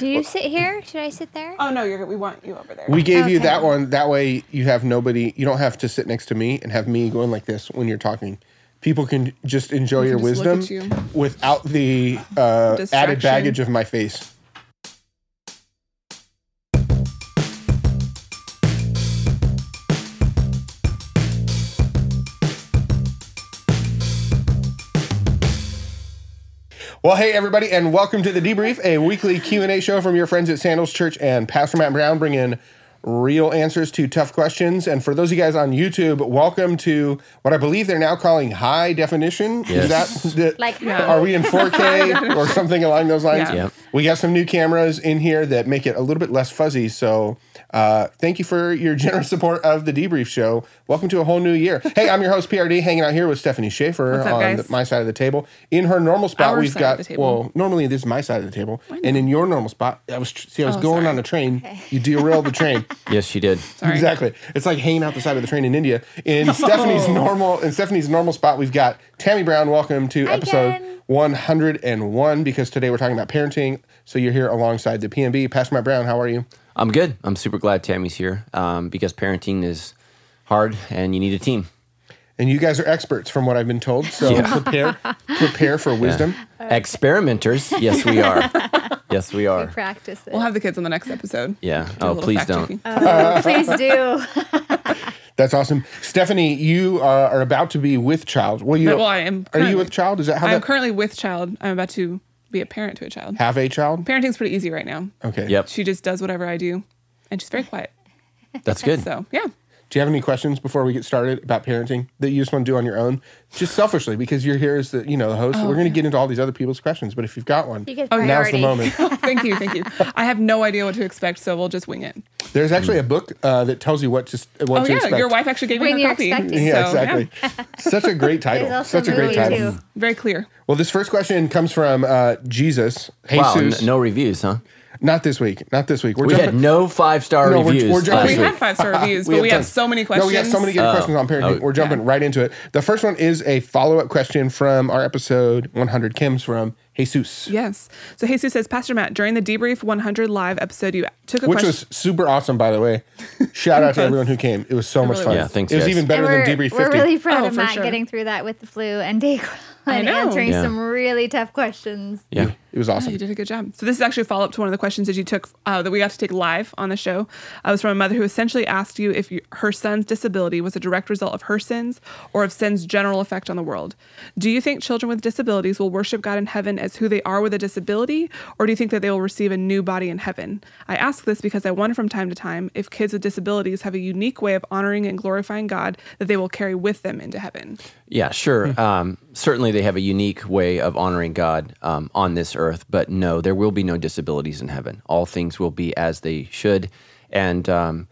Do you sit here? Should I sit there? Oh no, you're we want you over there. We gave you Okay. that one. That way, you have nobody. You don't have to sit next to me and have me going like this when you're talking. People can just enjoy your just look wisdom at you. without the uh, added Distraction. baggage of my face. Well, hey everybody, and welcome to the debrief, a weekly Q and A show from your friends at Sandals Church and Pastor Matt Brown, bringing real answers to tough questions. And for those of you guys on YouTube, welcome to what I believe they're now calling high definition. Is that the, Like, are we in 4K or something along those lines? Yeah. Yep. We got some new cameras in here that make it a little bit less fuzzy. So uh, thank you for your generous support of the debrief show. Welcome to a whole new year. Hey, I'm your host PRD, hanging out here with Stephanie Schaefer up, on the- my side of the table. In her normal spot, Our we've got of the table. well, normally this is my side of the table, and in your normal spot, I was see, I was Oh, going sorry. on a train. You derailed the train. Yes, she did. Sorry. Exactly. It's like hanging out the side of the train in India. In Stephanie's normal in Stephanie's normal spot, we've got Tammy Brown. Welcome to Hi episode again. 101 because today we're talking about parenting. So you're here alongside the PMB. Pastor Matt Brown, how are you? I'm good. I'm super glad Tammy's here um, because parenting is hard and you need a team. And you guys are experts from what I've been told. So prepare prepare for wisdom. Experimenters, yes, we are. yes, we are. practice it. We'll have the kids on the next episode. Yeah. Do Oh, please don't. checking. Oh, please do. That's awesome. Stephanie, you uh, are about to be with child. Well, you But, well, I am. are you with child? Is that how I'm that currently with child. I'm about to be a parent to a child. have a child? Parenting's pretty easy right now. Okay. Yep. She just does whatever I do, and she's very quiet. That's good. So yeah, Do you have any questions before we get started about parenting that you just want to do on your own, just selfishly because you're here as the you know the host? We're going to get into all these other people's questions, but if you've got one, You get now's the moment. thank you, thank you. I have no idea what to expect, so we'll just wing it. There's actually a book uh, that tells you what to what Oh to yeah, expect. your wife actually gave me When her you're copy. expecting. Yeah, So, exactly. Such a great title. Also Such a a great title. too. Very clear. Well, this first question comes from uh, Jesus. Wow, n- Jesus. no reviews, huh? Not this week. Not this week. We're We had no five star No, we're- reviews we're jumping- last We Last had five star reviews, but we have tons. so many questions. No, we got so many good Oh. questions on parenting. Oh. We're jumping right into it. The first one is a follow up question from our episode 100. Kim's from Jesus, Yes. So Jesus says, Pastor Matt, during the debrief 100 live episode, you took a which question. was super awesome, by the way. Shout out to everyone who came. It was so much really fun. was. Yeah, thanks, It was guys. even better And than we're, Debrief 50. we're really proud Oh, of Matt sure. getting through that with the flu and Dayquil and know. answering Yeah. some really tough questions. Yeah. it was Yeah, awesome. you did a good job. So this is actually a follow up to one of the questions that you took uh, that we got to take live on the show. Uh, it was from a mother who essentially asked you if you, her son's disability was a direct result of her sins or of sin's general effect on the world. Do you think children with disabilities will worship God in heaven as who they are with a disability, or do you think that they will receive a new body in heaven? I ask this because I wonder from time to time if kids with disabilities have a unique way of honoring and glorifying God that they will carry with them into heaven. Yeah, sure. Um, certainly, they have a unique way of honoring God um, on this earth, but no, there will be no disabilities in heaven. All things will be as they should, and um,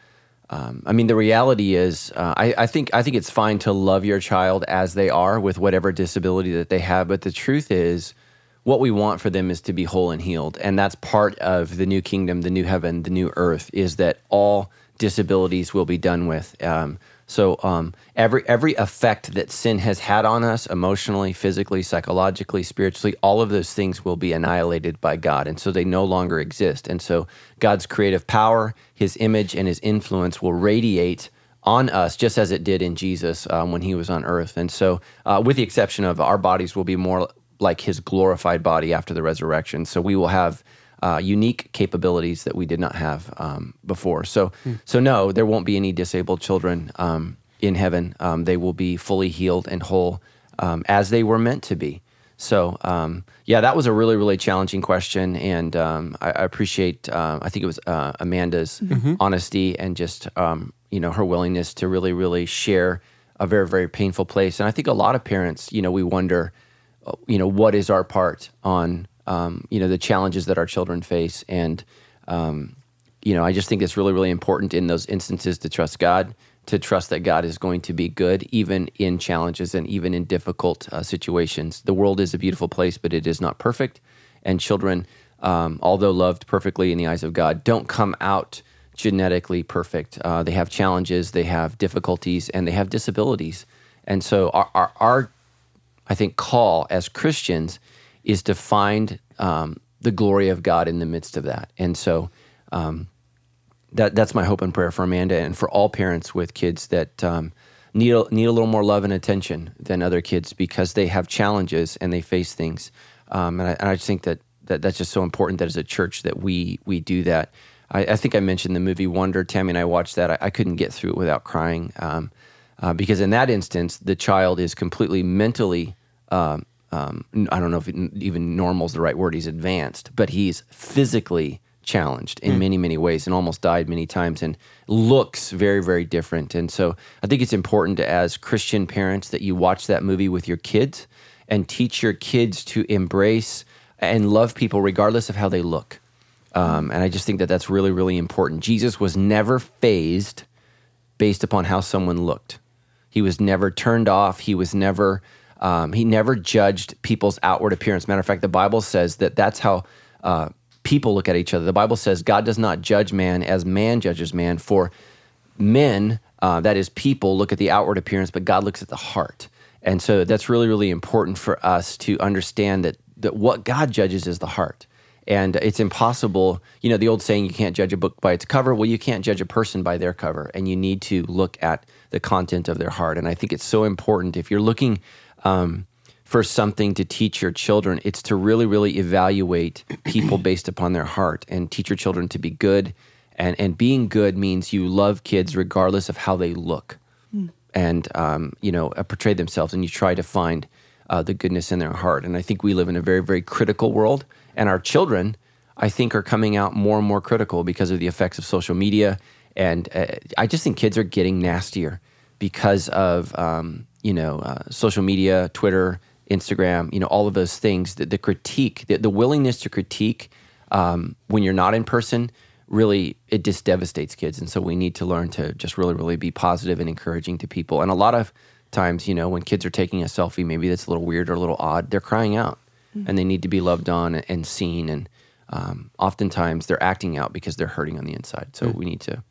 um, I mean, the reality is, uh, I, I think I think it's fine to love your child as they are with whatever disability that they have, but the truth is, what we want for them is to be whole and healed, and that's part of the new kingdom, the new heaven, the new earth. Is that all disabilities will be done with? So um, every every effect that sin has had on us, emotionally, physically, psychologically, spiritually, all of those things will be annihilated by God, and so they no longer exist. And so God's creative power, His image, and His influence will radiate on us, just as it did in Jesus um, when He was on earth. And so, uh, with the exception of our bodies, will be more like His glorified body after the resurrection. So we will have uh, unique capabilities that we did not have um, before. So, so no, there won't be any disabled children um, in heaven. Um, they will be fully healed and whole um, as they were meant to be. So, um, yeah, that was a really, really challenging question, and um, I, I appreciate. Uh, I think it was uh, Amanda's honesty and just um, you know her willingness to really, really share a very, very painful place. And I think a lot of parents, you know, we wonder, uh, you know, what is our part on um, you know the challenges that our children face, and um, you know, I just think it's really, really important in those instances to trust God, to trust that God is going to be good, even in challenges and even in difficult uh, situations. The world is a beautiful place, but it is not perfect. And children, um, although loved perfectly in the eyes of God, don't come out genetically perfect. Uh, they have challenges, they have difficulties, and they have disabilities. And so, our, our, our I think, call as Christians is to find um, the glory of God in the midst of that. And so um, that that's my hope and prayer for Amanda and for all parents with kids that um, need a, need a little more love and attention than other kids because they have challenges and they face things. Um, and, I, and I just think that, that that's just so important that as a church that we we do that. I, I think I mentioned the movie Wonder. Tammy and I watched that. I, I couldn't get through it without crying um, uh, because in that instance, the child is completely mentally. Um, um, I don't know if even normal is the right word. He's advanced, but he's physically challenged in mm. many, many ways and almost died many times and looks very, very different. And so I think it's important to, as Christian parents that you watch that movie with your kids and teach your kids to embrace and love people regardless of how they look. Um, and I just think that that's really, really important. Jesus was never phased based upon how someone looked. He was never turned off. He was never, um, he never judged people's outward appearance. Matter of fact, the Bible says that that's how uh, people look at each other. The Bible says God does not judge man as man judges man. For men, uh, that is people, look at the outward appearance, but God looks at the heart. And so that's really, really important for us to understand that, that what God judges is the heart. And it's impossible, you know, the old saying, you can't judge a book by its cover. Well, you can't judge a person by their cover. And you need to look at the content of their heart. And I think it's so important. If you're looking, um, for something to teach your children. It's to really, really evaluate people based upon their heart and teach your children to be good. And, and being good means you love kids regardless of how they look mm. and, um, you know, uh, portray themselves. And you try to find uh, the goodness in their heart. And I think we live in a very, very critical world. And our children, I think, are coming out more and more critical because of the effects of social media. And uh, I just think kids are getting nastier because of, um, you know, uh, social media, Twitter, Instagram, you know, all of those things. The, the critique, the, the, willingness to critique um, when you're not in person, really, it just devastates kids. And so we need to learn to just really, really be positive and encouraging to people. And a lot of times, you know, when kids are taking a selfie, maybe that's a little weird or a little odd, they're crying out mm-hmm. and they need to be loved on and seen. And um, oftentimes they're acting out because they're hurting on the inside. So mm-hmm. we need to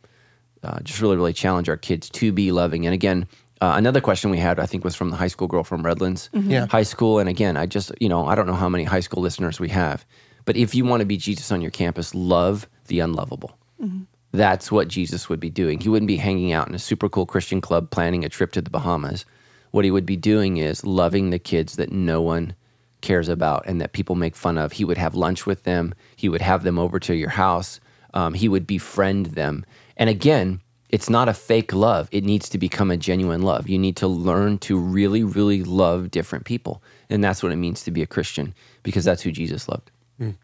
uh, just really, really challenge our kids to be loving. And again, uh, another question we had, I think, was from the high school girl from Redlands mm-hmm. yeah. High School. And again, I just, you know, I don't know how many high school listeners we have, but if you want to be Jesus on your campus, love the unlovable. Mm-hmm. That's what Jesus would be doing. He wouldn't be hanging out in a super cool Christian club planning a trip to the Bahamas. What he would be doing is loving the kids that no one cares about and that people make fun of. He would have lunch with them, he would have them over to your house, um, he would befriend them. And again, it's not a fake love. It needs to become a genuine love. You need to learn to really, really love different people. And that's what it means to be a Christian because that's who Jesus loved. Mm.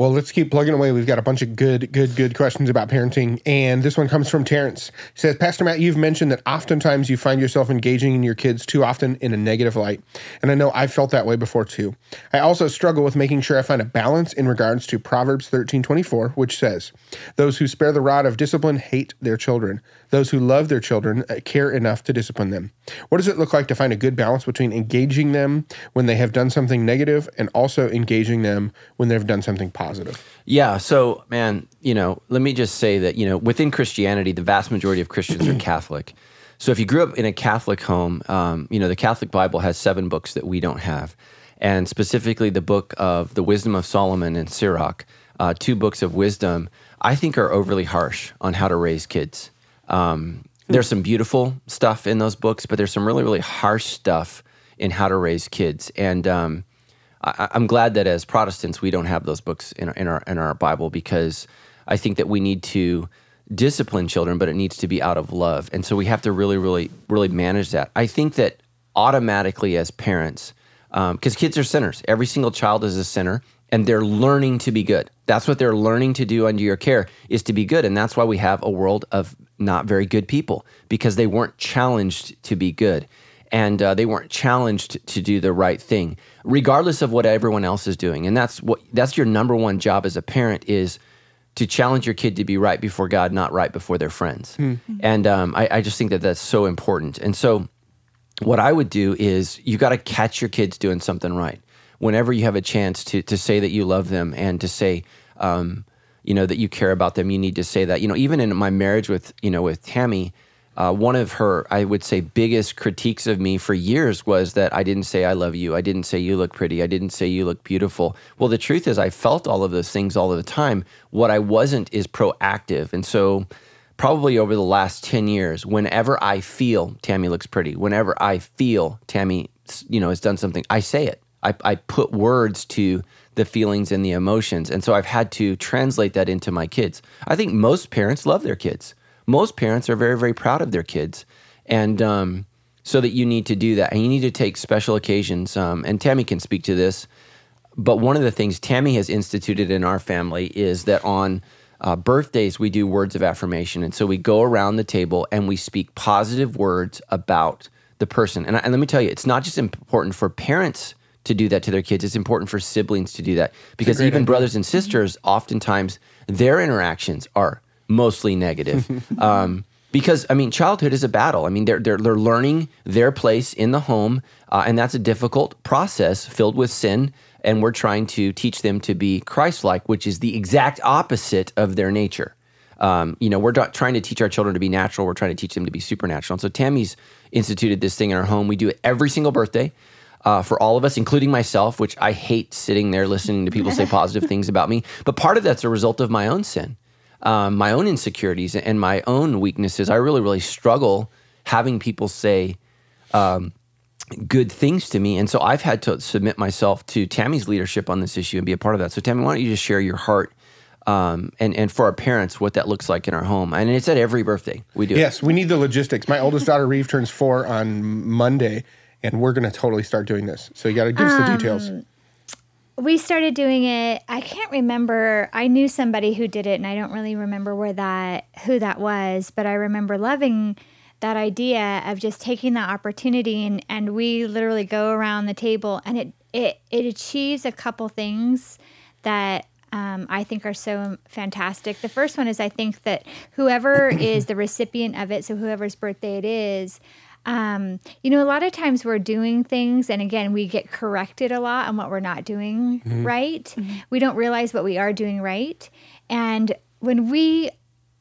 Well, let's keep plugging away. We've got a bunch of good, good, good questions about parenting. And this one comes from Terrence. He says, Pastor Matt, you've mentioned that oftentimes you find yourself engaging in your kids too often in a negative light. And I know I've felt that way before too. I also struggle with making sure I find a balance in regards to Proverbs 13 24, which says, Those who spare the rod of discipline hate their children. Those who love their children uh, care enough to discipline them. What does it look like to find a good balance between engaging them when they have done something negative and also engaging them when they've done something positive? Positive. Yeah. So, man, you know, let me just say that, you know, within Christianity, the vast majority of Christians are Catholic. So if you grew up in a Catholic home, um, you know, the Catholic Bible has seven books that we don't have. And specifically the book of the Wisdom of Solomon and Sirach, uh, two books of wisdom, I think are overly harsh on how to raise kids. Um, there's some beautiful stuff in those books, but there's some really, really harsh stuff in how to raise kids. And, um, I, am glad that as Protestants we don't have those books in our, in our in our Bible because I think that we need to discipline children, but it needs to be out of love, and so we have to really, really, really manage that. I think that automatically as parents, because um, kids are sinners, every single child is a sinner, and they're learning to be good. That's what they're learning to do under your care is to be good, and that's why we have a world of not very good people because they weren't challenged to be good and uh, they weren't challenged to do the right thing regardless of what everyone else is doing. And that's what that's your number one job as a parent is to challenge your kid to be right before god not right before their friends. Mm-hmm. and um, I, I just think that that's so important. And so what i would do is you got to catch your kids doing something right. Whenever you have a chance to to say that you love them and to say um, you know that you care about them you need to say that. You know even in my marriage with you know with tammy uh, one of her, I would say, biggest critiques of me for years was that I didn't say I love you. I didn't say you look pretty. I didn't say you look beautiful. Well, the truth is, I felt all of those things all of the time. What I wasn't is proactive. And so, probably over the last 10 years, whenever I feel Tammy looks pretty, whenever I feel Tammy, you know, has done something, I say it. I, I put words to the feelings and the emotions. And so I've had to translate that into my kids. I think most parents love their kids most parents are very, very proud of their kids. And um, so that you need to do that. And you need to take special occasions. Um, and Tammy can speak to this. But one of the things Tammy has instituted in our family is that on uh, birthdays, we do words of affirmation. And so we go around the table and we speak positive words about the person. And, and let me tell you, it's not just important for parents to do that to their kids, it's important for siblings to do that. Because even idea. brothers and sisters, oftentimes, their interactions are mostly negative. um, because I mean, childhood is a battle. I mean, they're they're, they're learning their place in the home, uh, and that's a difficult process filled with sin. And we're trying to teach them to be Christ-like, which is the exact opposite of their nature. Um, you know, we're trying to teach our children to be natural. We're trying to teach them to be supernatural. And so Tammy's instituted this thing in our home. We do it every single birthday. Uh, for all of us, including myself, which I hate sitting there listening to people say positive things about me. But part of that's a result of my own sin um, my own insecurities and my own weaknesses. I really, really struggle having people say um, good things to me. And so I've had to submit myself to Tammy's leadership on this issue and be a part of that. So, Tammy, why don't you just share your heart? Um, and and for our parents, what that looks like in our home, and it's at every birthday we do. Yes, we need the logistics. My oldest daughter Reeve turns four on Monday, and we're going to totally start doing this. So you got to give us the details um, we started doing it. I can't remember. I knew somebody who did it, and I don't really remember where that who that was. But I remember loving that idea of just taking that opportunity, and and we literally go around the table, and it it it achieves a couple things that um, I think are so fantastic. The first one is I think that whoever is the recipient of it, so whoever's birthday it is, um, you know, a lot of times we're doing things, and again, we get corrected a lot on what we're not doing mm-hmm. right. Mm-hmm. We don't realize what we are doing right. And when we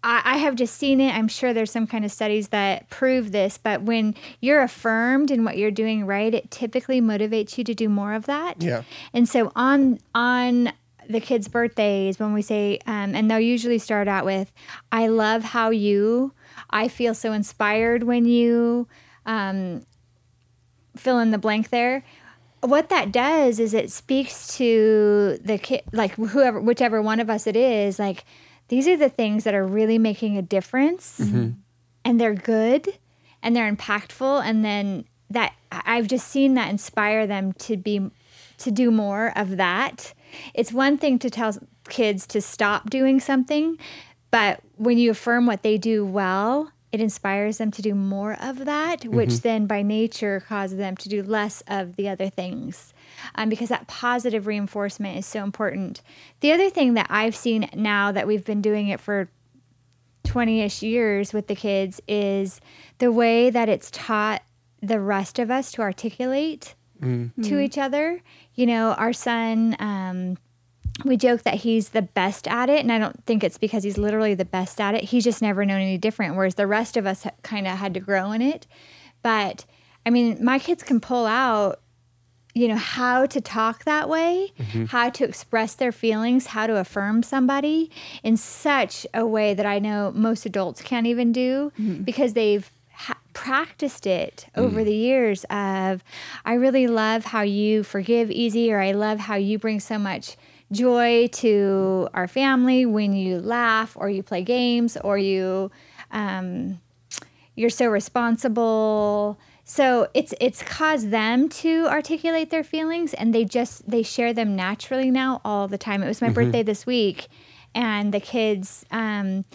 I, I have just seen it. I'm sure there's some kind of studies that prove this, but when you're affirmed in what you're doing right, it typically motivates you to do more of that. Yeah. And so on on the kids' birthdays, when we say, um, and they'll usually start out with, "I love how you." I feel so inspired when you um, fill in the blank there. What that does is it speaks to the kid like whoever whichever one of us it is like these are the things that are really making a difference mm-hmm. and they're good and they're impactful. And then that i've just seen that inspire them to be to do more of that. It's one thing to tell kids to stop doing something but when you affirm what they do well it inspires them to do more of that, which mm-hmm. then by nature causes them to do less of the other things. Um, because that positive reinforcement is so important. The other thing that I've seen now that we've been doing it for 20 ish years with the kids is the way that it's taught the rest of us to articulate mm-hmm. to each other. You know, our son, um, we joke that he's the best at it and i don't think it's because he's literally the best at it he's just never known any different whereas the rest of us kind of had to grow in it but i mean my kids can pull out you know how to talk that way mm-hmm. how to express their feelings how to affirm somebody in such a way that i know most adults can't even do mm-hmm. because they've ha- practiced it over mm. the years of i really love how you forgive easy or i love how you bring so much joy to our family when you laugh or you play games or you um, you're so responsible. So it's it's caused them to articulate their feelings and they just they share them naturally now all the time. It was my mm-hmm. birthday this week and the kids um,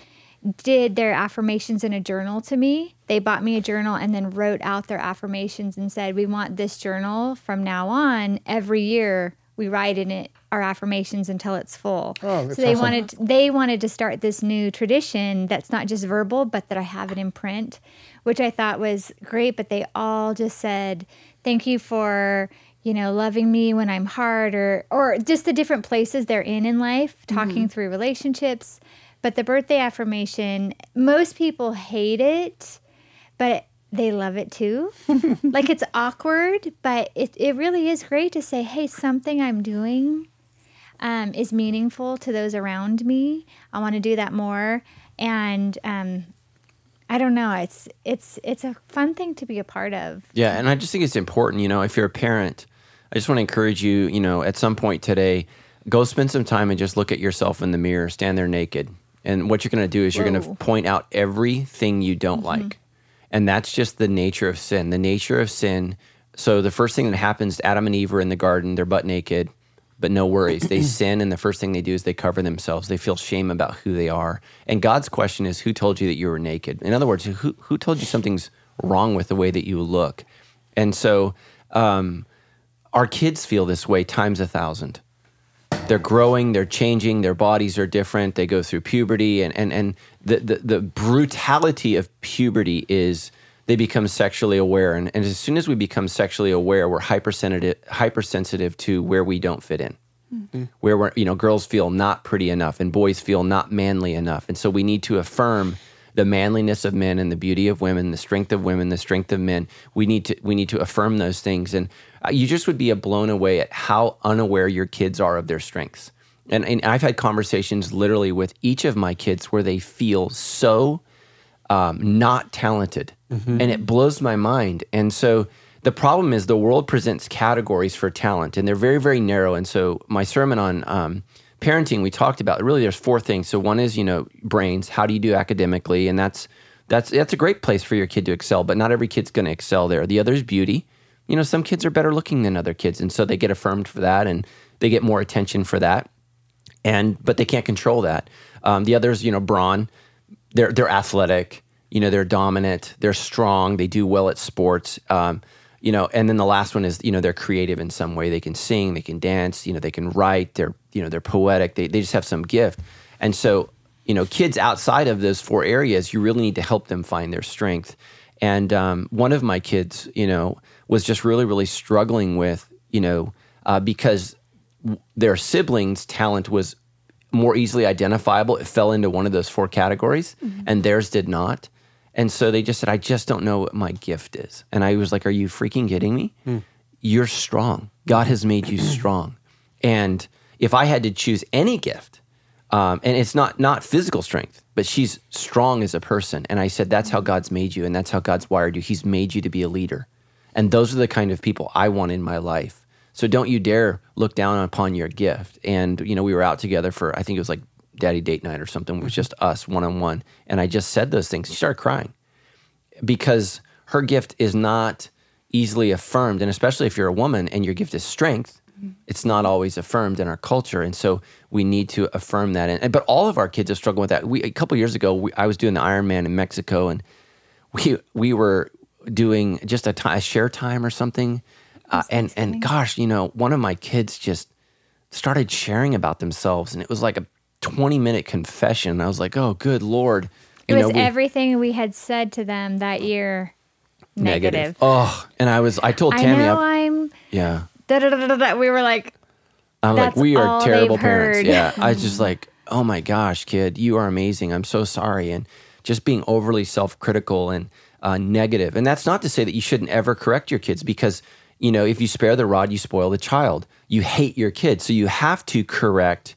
did their affirmations in a journal to me. They bought me a journal and then wrote out their affirmations and said we want this journal from now on every year. We write in it our affirmations until it's full. Oh, so they awesome. wanted they wanted to start this new tradition that's not just verbal, but that I have it in print, which I thought was great. But they all just said, "Thank you for." You know, loving me when I'm hard, or or just the different places they're in in life, talking mm-hmm. through relationships. But the birthday affirmation, most people hate it but they love it too. like it's awkward, but it, it really is great to say, hey, something I'm doing um, is meaningful to those around me. I want to do that more. And um, I don't know. It's it's it's a fun thing to be a part of. Yeah, and I just think it's important. You know, if you're a parent, I just want to encourage you. You know, at some point today, go spend some time and just look at yourself in the mirror. Stand there naked, and what you're going to do is you're going to point out everything you don't like, and that's just the nature of sin. The nature of sin. So the first thing that happens, Adam and Eve are in the garden. They're butt naked. But no worries. They sin, and the first thing they do is they cover themselves. They feel shame about who they are. And God's question is, who told you that you were naked? In other words, who, who told you something's wrong with the way that you look? And so um, our kids feel this way times a thousand. They're growing, they're changing, their bodies are different, they go through puberty, and, and, and the, the, the brutality of puberty is they become sexually aware. And, and as soon as we become sexually aware, we're hypersensitive, hypersensitive to where we don't fit in where we're, you know, girls feel not pretty enough and boys feel not manly enough. And so we need to affirm the manliness of men and the beauty of women, the strength of women, the strength of men. We need to we need to affirm those things. And uh, you just would be blown away at how unaware your kids are of their strengths. And, and I've had conversations literally with each of my kids where they feel so um, not talented, and it blows my mind. And so the problem is the world presents categories for talent, and they're very, very narrow. And so my sermon on um, parenting, we talked about really there's four things. So one is you know brains. How do you do academically? And that's that's that's a great place for your kid to excel, but not every kid's going to excel there. The other is beauty. You know, some kids are better looking than other kids, and so they get affirmed for that, and they get more attention for that and but they can't control that. Um, the others, you know, brawn, they're they're athletic, you know, they're dominant, they're strong, they do well at sports, um, you know, and then the last one is you know they're creative in some way. They can sing, they can dance, you know, they can write. They're you know they're poetic. They they just have some gift, and so you know, kids outside of those four areas, you really need to help them find their strength. And um, one of my kids, you know, was just really really struggling with you know uh, because their siblings' talent was more easily identifiable. It fell into one of those four categories, and theirs did not. And so they just said, I just don't know what my gift is. And I was like, Are you freaking kidding me? You're strong. God has made you strong. And if I had to choose any gift, um, and it's not not physical strength, but she's strong as a person. And I said, That's how God's made you, and that's how God's wired you. He's made you to be a leader. And those are the kind of people I want in my life. So don't you dare look down upon your gift. And you know, we were out together for I think it was like daddy date night or something. It was just us one on one, and I just said those things. She started crying because her gift is not easily affirmed, and especially if you're a woman and your gift is strength, it's not always affirmed in our culture, and so we need to affirm that. And, but all of our kids are struggling with that. We a couple years ago, we, I was doing the Ironman in Mexico, and we we were doing just a, share time or something, uh, and and gosh, you know, one of my kids just started sharing about themselves, and it was like a 20 minute confession. I was like, oh, good lord. It was know, we- everything we had said to them that year negative. Oh, and I was, I told I Tammy, know I, I'm. yeah, Da, da, da, da, da, da. We were like, I'm like, we are terrible parents. heard. Yeah. I was just like, oh my gosh, kid, you are amazing. I'm so sorry. And just being overly self critical and uh, negative. And that's not to say that you shouldn't ever correct your kids because, you know, if you spare the rod, you spoil the child. You hate your kids. So you have to correct.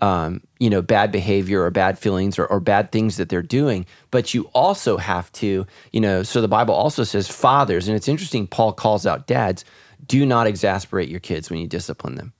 Um, you know, bad behavior or bad feelings or, or bad things that they're doing. But you also have to, you know, so the Bible also says fathers, and it's interesting, Paul calls out dads, do not exasperate your kids when you discipline them.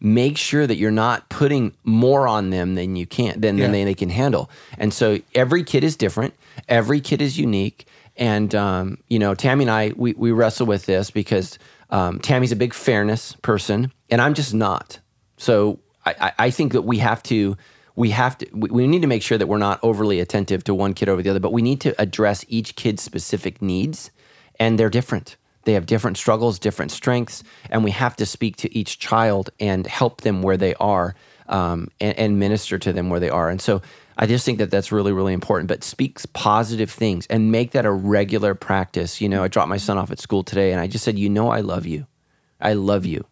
Make sure that you're not putting more on them than you can than, than they, they can handle. And so every kid is different every kid is unique and um, you know tammy and i we, we wrestle with this because um, tammy's a big fairness person and i'm just not. So i, I, think that we have to we have to we, we need to make sure that we're not overly attentive to one kid over the other but we need to address each kid's specific needs and they're different they have different struggles, different strengths, and we have to speak to each child and help them where they are um, and, and minister to them where they are. And so I just think that that's really, really important. But speaks positive things and make that a regular practice. You know, I dropped my son off at school today and I just said, You know, I love you. I love you.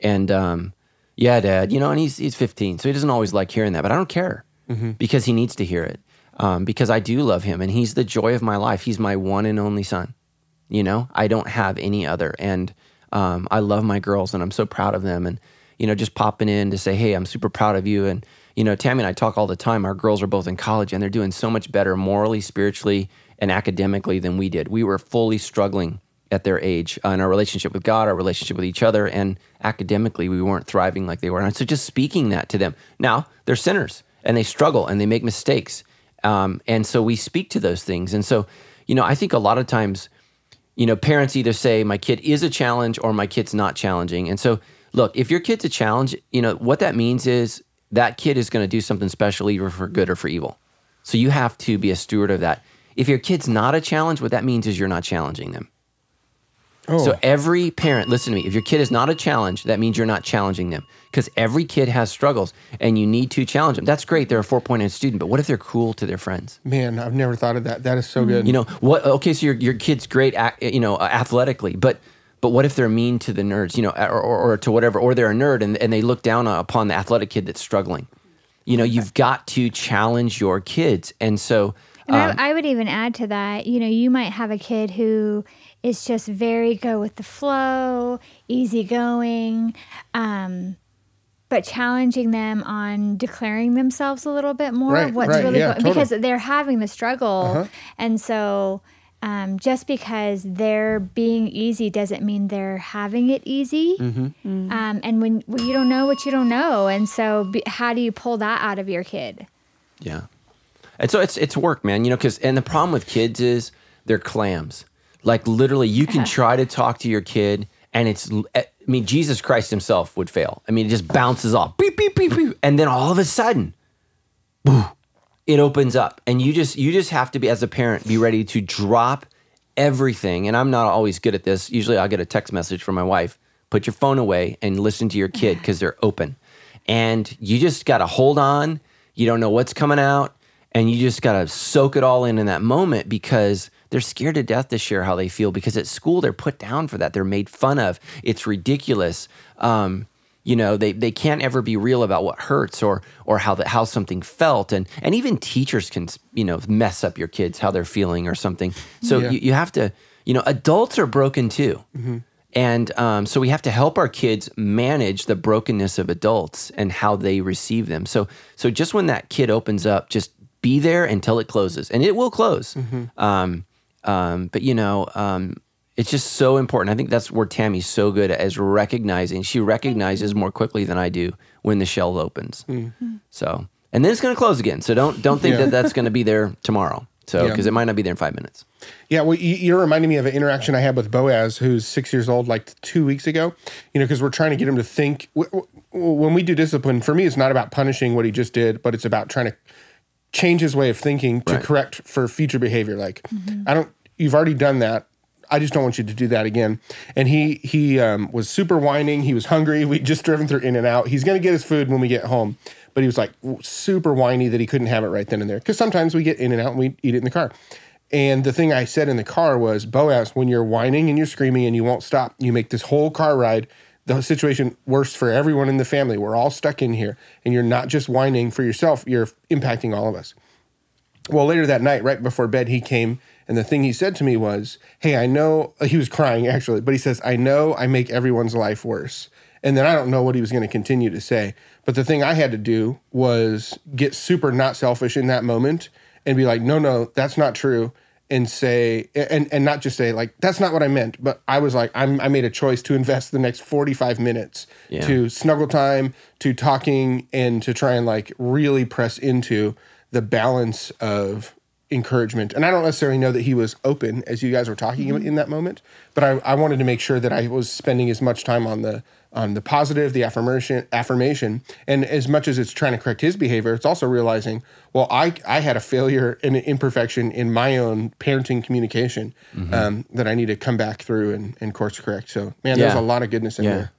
And um, yeah, dad, you know, and he's, he's 15, so he doesn't always like hearing that, but I don't care because he needs to hear it. um, because I do love him and he's the joy of my life. He's my one and only son. You know, I don't have any other. And um, I love my girls and I'm so proud of them. And, you know, just popping in to say, hey, I'm super proud of you. And, you know, Tammy and I talk all the time. Our girls are both in college and they're doing so much better morally, spiritually, and academically than we did. We were fully struggling at their age uh, in our relationship with God, our relationship with each other, and academically, we weren't thriving like they were. And so just speaking that to them. Now, they're sinners and they struggle and they make mistakes. Um, and so we speak to those things. And so, you know, I think a lot of times, you know, parents either say, my kid is a challenge or my kid's not challenging. And so, look, if your kid's a challenge, you know, what that means is that kid is going to do something special either for good or for evil. So you have to be a steward of that. If your kid's not a challenge, what that means is you're not challenging them. So every parent, listen to me. If your kid is not a challenge, that means you're not challenging them because every kid has struggles and you need to challenge them. That's great. They're a 4.0 student, but what if they're cruel to their friends? Man, I've never thought of that. That is so good. You know what? Okay, so your your kid's great, ac- you know, uh, athletically, but but what if they're mean to the nerds, you know, or, or, or to whatever, or they're a nerd and, and they look down upon the athletic kid that's struggling? You know, you've got to challenge your kids, and so And um, I, I would even add to that, you know, you might have a kid who is just very go with the flow, easygoing, um, but challenging them on declaring themselves a little bit more Right, of what's right, really yeah, going totally. because they're having the struggle, Uh-huh. and so. Um, just because they're being easy doesn't mean they're having it easy. Mm-hmm. Um, and when, when you don't know what you don't know, and so be, how do you pull that out of your kid? Yeah. And so it's it's work, man. You know, because and the problem with kids is they're clams. Like literally, you can try to talk to your kid, and it's. Eh, I mean, Jesus Christ Himself would fail. I mean, it just bounces off, beep beep beep beep, and then all of a sudden, boo, it opens up, and you just you just have to be as a parent be ready to drop everything. And I'm not always good at this. Usually, I'll get a text message from my wife. Put your phone away and listen to your kid because they're open. And you just got to hold on. You don't know what's coming out. And you just got to soak it all in in that moment because they're scared to death to share how they feel because at school they're put down for that. They're made fun of. It's ridiculous. Um, you know, they, they can't ever be real about what hurts or or how the, how something felt. And and even teachers can, you know, mess up your kids, how they're feeling or something. So Yeah. you, you have to, you know, adults are broken too. And um, so we have to help our kids manage the brokenness of adults and how they receive them. So, so just when that kid opens up, just be there until it closes, and it will close. Um, um, but you know, um, it's just so important. I think that's where Tammy's so good at is recognizing. She recognizes more quickly than I do when the shell opens. So, and then it's going to close again. So don't don't think Yeah. that that's going to be there tomorrow. So Yeah. because it might not be there in five minutes. Yeah, well, you- you're reminding me of an interaction I had with Boaz, who's six years old, like two weeks ago. You know, because we're trying to get him to think. When we do discipline, for me, it's not about punishing what he just did, but it's about trying to change his way of thinking to Right. correct for future behavior. Like, I don't. You've already done that. I just don't want you to do that again. And he he um, was super whining. He was hungry. We just driven through In-N-Out. He's gonna get his food when we get home, but he was like super whiny that he couldn't have it right then and there. Because sometimes we get In-N-Out and we eat it in the car. And the thing I said in the car was, Boaz, when you're whining and you're screaming and you won't stop, you make this whole car ride the situation worse for everyone in the family. We're all stuck in here, and you're not just whining for yourself; you're impacting all of us. Well, later that night, right before bed, he came and the thing he said to me was, Hey, I know he was crying actually, but he says, I know I make everyone's life worse. And then I don't know what he was going to continue to say. But the thing I had to do was get super not selfish in that moment and be like, no, no, that's not true. And say, and, and not just say, like, that's not what I meant. But I was like, I'm, I made a choice to invest the next 45 minutes Yeah. to snuggle time, to talking, and to try and like really press into the balance of encouragement. And I don't necessarily know that he was open as you guys were talking mm-hmm. in that moment, but I, I wanted to make sure that I was spending as much time on the on the positive, the affirmation, affirmation, and as much as it's trying to correct his behavior, it's also realizing, well, I I had a failure and an imperfection in my own parenting communication mm-hmm. um, that I need to come back through and, and course correct. So, man, there's a lot of goodness in Yeah. there.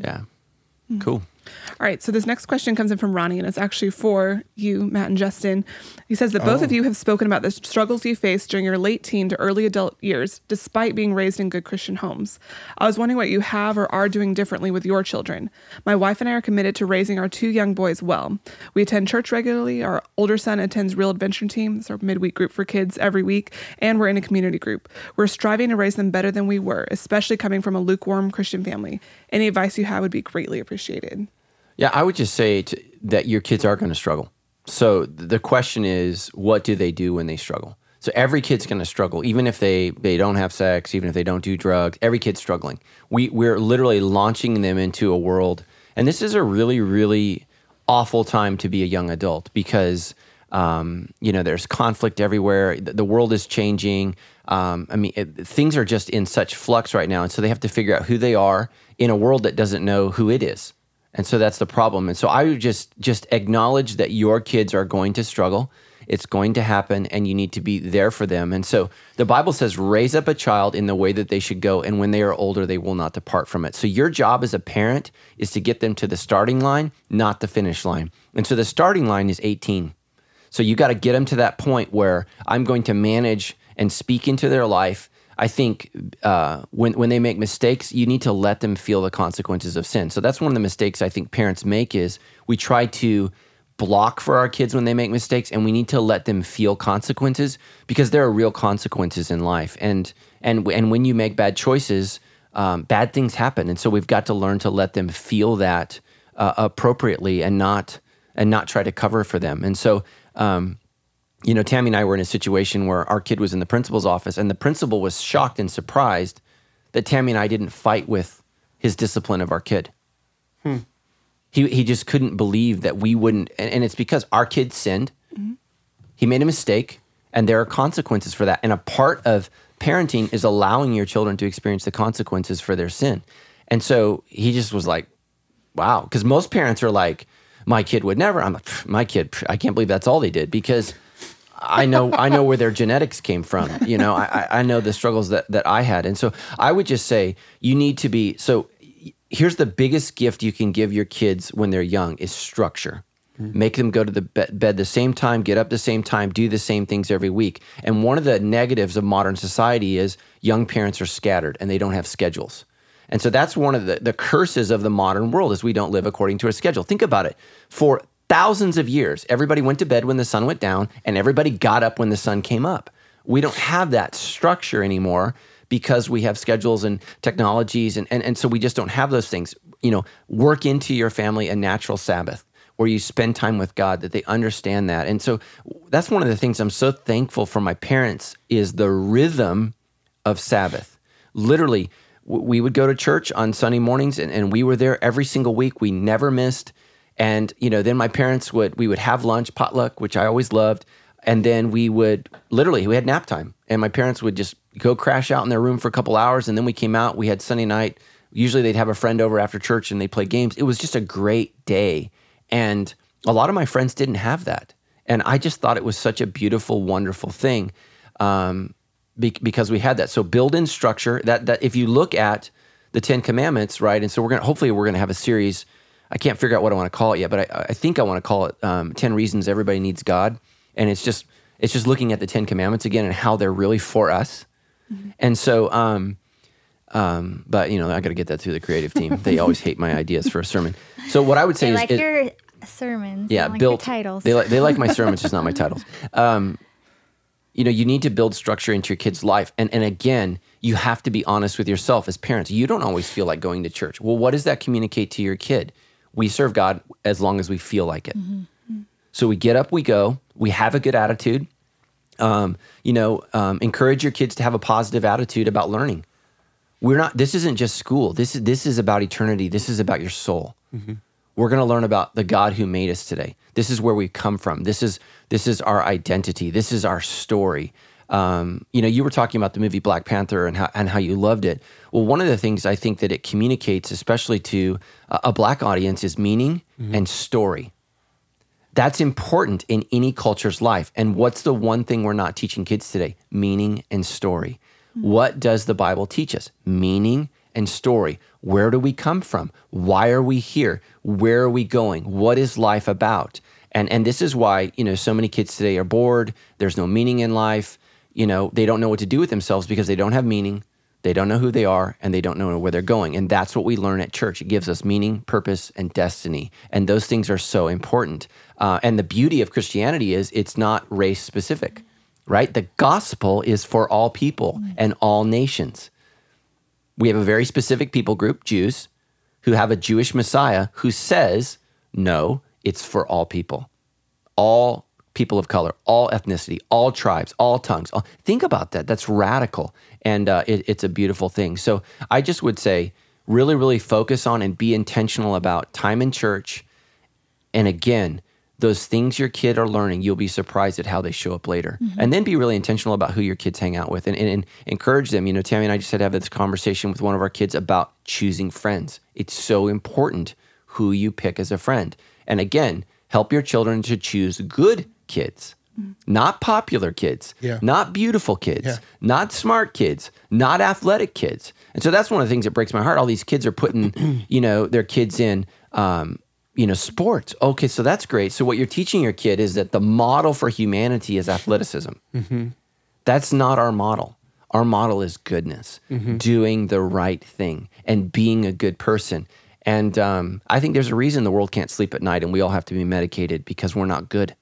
Yeah. Mm-hmm. Cool. All right, so this next question comes in from Ronnie, and it's actually for you, Matt and Justin. He says that both of oh. you have spoken about the struggles you faced during your late teen to early adult years, despite being raised in good Christian homes. I was wondering what you have or are doing differently with your children. My wife and I are committed to raising our two young boys well. We attend church regularly. Our older son attends Real Adventure Team, it's our midweek group for kids every week, and we're in a community group. We're striving to raise them better than we were, especially coming from a lukewarm Christian family. Any advice you have would be greatly appreciated. Yeah, I would just say to, that your kids are going to struggle. So the question is, what do they do when they struggle? So every kid's going to struggle, even if they they don't have sex, even if they don't do drugs. Every kid's struggling. We we're literally launching them into a world, and this is a really really awful time to be a young adult because um, you know there's conflict everywhere. The, the world is changing. Um, I mean, it, things are just in such flux right now, and so they have to figure out who they are in a world that doesn't know who it is. And so that's the problem. And so I would just just acknowledge that your kids are going to struggle. It's going to happen and you need to be there for them. And so the Bible says raise up a child in the way that they should go and when they are older they will not depart from it. So your job as a parent is to get them to the starting line, not the finish line. And so the starting line is 18. So you got to get them to that point where I'm going to manage and speak into their life I think uh, when when they make mistakes, you need to let them feel the consequences of sin. So that's one of the mistakes I think parents make is we try to block for our kids when they make mistakes, and we need to let them feel consequences because there are real consequences in life. And and and when you make bad choices, um, bad things happen, and so we've got to learn to let them feel that uh, appropriately and not and not try to cover for them. And so. Um, you know, Tammy and I were in a situation where our kid was in the principal's office, and the principal was shocked and surprised that Tammy and I didn't fight with his discipline of our kid. Hmm. He, he just couldn't believe that we wouldn't. And, and it's because our kid sinned. Mm-hmm. He made a mistake, and there are consequences for that. And a part of parenting is allowing your children to experience the consequences for their sin. And so he just was like, wow. Because most parents are like, my kid would never. I'm like, my kid, I can't believe that's all they did because I know I know where their genetics came from. You know, I, I know the struggles that, that I had. And so I would just say you need to be so here's the biggest gift you can give your kids when they're young is structure. Mm-hmm. Make them go to the bed the same time, get up the same time, do the same things every week. And one of the negatives of modern society is young parents are scattered and they don't have schedules. And so that's one of the, the curses of the modern world is we don't live according to a schedule. Think about it. For thousands of years, everybody went to bed when the sun went down and everybody got up when the sun came up. We don't have that structure anymore because we have schedules and technologies and, and, and so we just don't have those things. You know, work into your family a natural Sabbath where you spend time with God, that they understand that. And so that's one of the things I'm so thankful for my parents is the rhythm of Sabbath. Literally, we would go to church on Sunday mornings and, and we were there every single week. We never missed. And, you know, then my parents would, we would have lunch, potluck, which I always loved. And then we would literally, we had nap time. And my parents would just go crash out in their room for a couple hours. And then we came out, we had Sunday night. Usually they'd have a friend over after church and they play games. It was just a great day. And a lot of my friends didn't have that. And I just thought it was such a beautiful, wonderful thing um, be- because we had that. So build in structure that, that if you look at the 10 commandments, right? And so we're to, hopefully we're to have a series I can't figure out what I want to call it yet, but I, I think I want to call it um, 10 Reasons Everybody Needs God. And it's just, it's just looking at the 10 commandments again and how they're really for us. Mm-hmm. And so, um, um, but you know, I got to get that through the creative team. They always hate my ideas for a sermon. So what I would say they is, like it, your sermons. yeah, like built titles. They like they like my sermons, just not my titles. Um, you know, you need to build structure into your kid's life, and and again, you have to be honest with yourself as parents. You don't always feel like going to church. Well, what does that communicate to your kid? We serve God as long as we feel like it. Mm-hmm. So we get up, we go, we have a good attitude. Um, you know, um, encourage your kids to have a positive attitude about learning. We're not. This isn't just school. This is this is about eternity. This is about your soul. Mm-hmm. We're going to learn about the God who made us today. This is where we come from. This is this is our identity. This is our story. Um, you know, you were talking about the movie Black Panther and how, and how you loved it. Well, one of the things I think that it communicates, especially to a, a black audience, is meaning mm-hmm. and story. That's important in any culture's life. And what's the one thing we're not teaching kids today? Meaning and story. Mm-hmm. What does the Bible teach us? Meaning and story. Where do we come from? Why are we here? Where are we going? What is life about? And and this is why, you know, so many kids today are bored. There's no meaning in life. You know, they don't know what to do with themselves because they don't have meaning. They don't know who they are and they don't know where they're going. And that's what we learn at church. It gives us meaning, purpose, and destiny. And those things are so important. Uh, and the beauty of Christianity is it's not race specific, right? The gospel is for all people and all nations. We have a very specific people group, Jews, who have a Jewish Messiah who says, no, it's for all people, all people of color, all ethnicity, all tribes, all tongues. All, think about that. That's radical. And uh, it, it's a beautiful thing. So I just would say, really, really focus on and be intentional about time in church. And again, those things your kid are learning, you'll be surprised at how they show up later. And then be really intentional about who your kids hang out with and, and, and encourage them. You know, Tammy and I just had to have this conversation with one of our kids about choosing friends. It's so important who you pick as a friend. And again, help your children to choose good kids, not popular kids, Yeah. not beautiful kids, Yeah. not smart kids, not athletic kids. And so that's one of the things that breaks my heart. All these kids are putting, you know, their kids in, um, you know, sports. Okay, so that's great. So what you're teaching your kid is that the model for humanity is athleticism. That's not our model. Our model is goodness, doing the right thing, and being a good person. And um, I think there's a reason the world can't sleep at night, and we all have to be medicated because we're not good,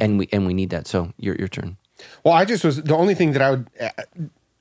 and we and we need that. So your your turn. Well, I just was the only thing that I would uh,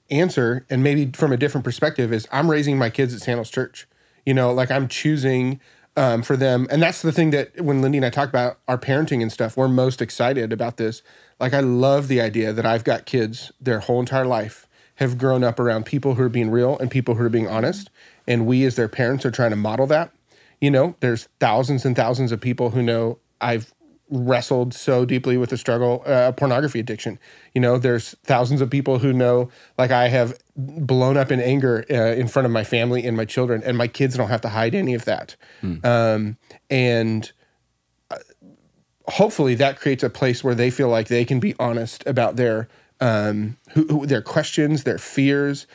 answer, and maybe from a different perspective, is I'm raising my kids at Sandals Church. You know, like I'm choosing um, for them, and that's the thing that when Lindy and I talk about our parenting and stuff, we're most excited about this. Like, I love the idea that I've got kids their whole entire life have grown up around people who are being real and people who are being honest, and we as their parents are trying to model that. You know, there's thousands and thousands of people who know I've wrestled so deeply with the struggle uh, pornography addiction. You know there's thousands of people who know like i have blown up in anger uh, in front of my family and my children and my kids don't have to hide any of that. Um, and uh, hopefully that creates a place where they feel like they can be honest about their um, who, who, their questions, their fears.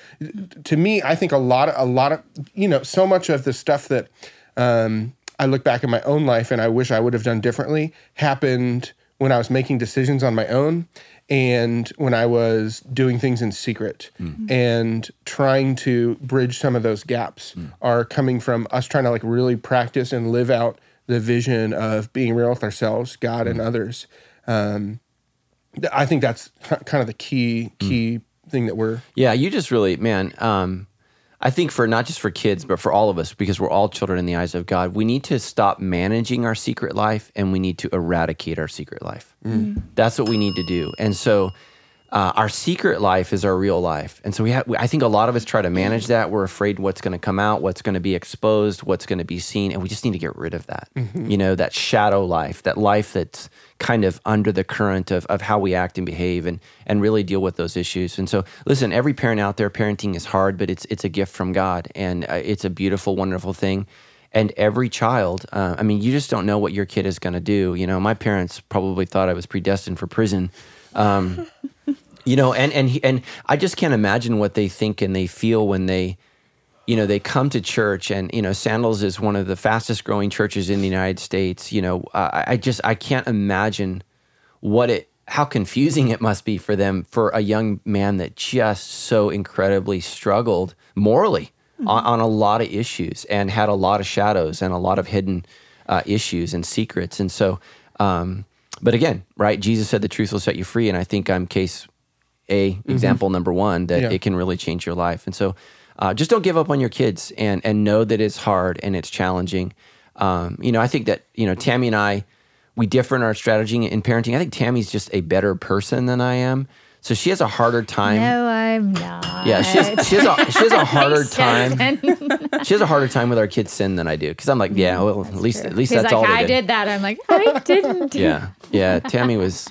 To me, I think a lot of a lot of you know so much of the stuff that um, I look back in my own life and I wish I would have done differently happened when I was making decisions on my own and when I was doing things in secret and trying to bridge some of those gaps are coming from us trying to like really practice and live out the vision of being real with ourselves, God, and others. Um, I think that's kind of the key key thing that we're Yeah, you just really, man. Um, I think for not just for kids, but for all of us, because we're all children in the eyes of God, we need to stop managing our secret life and we need to eradicate our secret life. Mm. Mm-hmm. That's what we need to do. And so, uh, our secret life is our real life, and so we have. I think a lot of us try to manage that. We're afraid what's going to come out, what's going to be exposed, what's going to be seen, and we just need to get rid of that. Mm-hmm. You know, that shadow life, that life that's kind of under the current of, of how we act and behave, and and really deal with those issues. And so, listen, every parent out there, parenting is hard, but it's it's a gift from God, and uh, it's a beautiful, wonderful thing. And every child, uh, I mean, you just don't know what your kid is going to do. You know, my parents probably thought I was predestined for prison. Um, you know and and and i just can't imagine what they think and they feel when they you know they come to church and you know sandals is one of the fastest growing churches in the united states. You know i, I just i can't imagine what it how confusing it must be for them for a young man that just so incredibly struggled morally on, on a lot of issues and had a lot of shadows and a lot of hidden uh, issues and secrets. And so um, but again right jesus said the truth will set you free. And i think i'm case a example number one that Yeah. it can really change your life. And so uh, just don't give up on your kids and and know that it's hard and it's challenging um, you know i think that you know tammy and i we differ in our strategy in parenting i think tammy's just a better person than i am so she has a harder time No, I'm not. yeah she has, she, has a, she has a harder time she has a harder time with our kids sin than i do because i'm like yeah well at least at least He's that's like, all I did. did that. I'm like, I didn't. do Yeah, yeah. Tammy was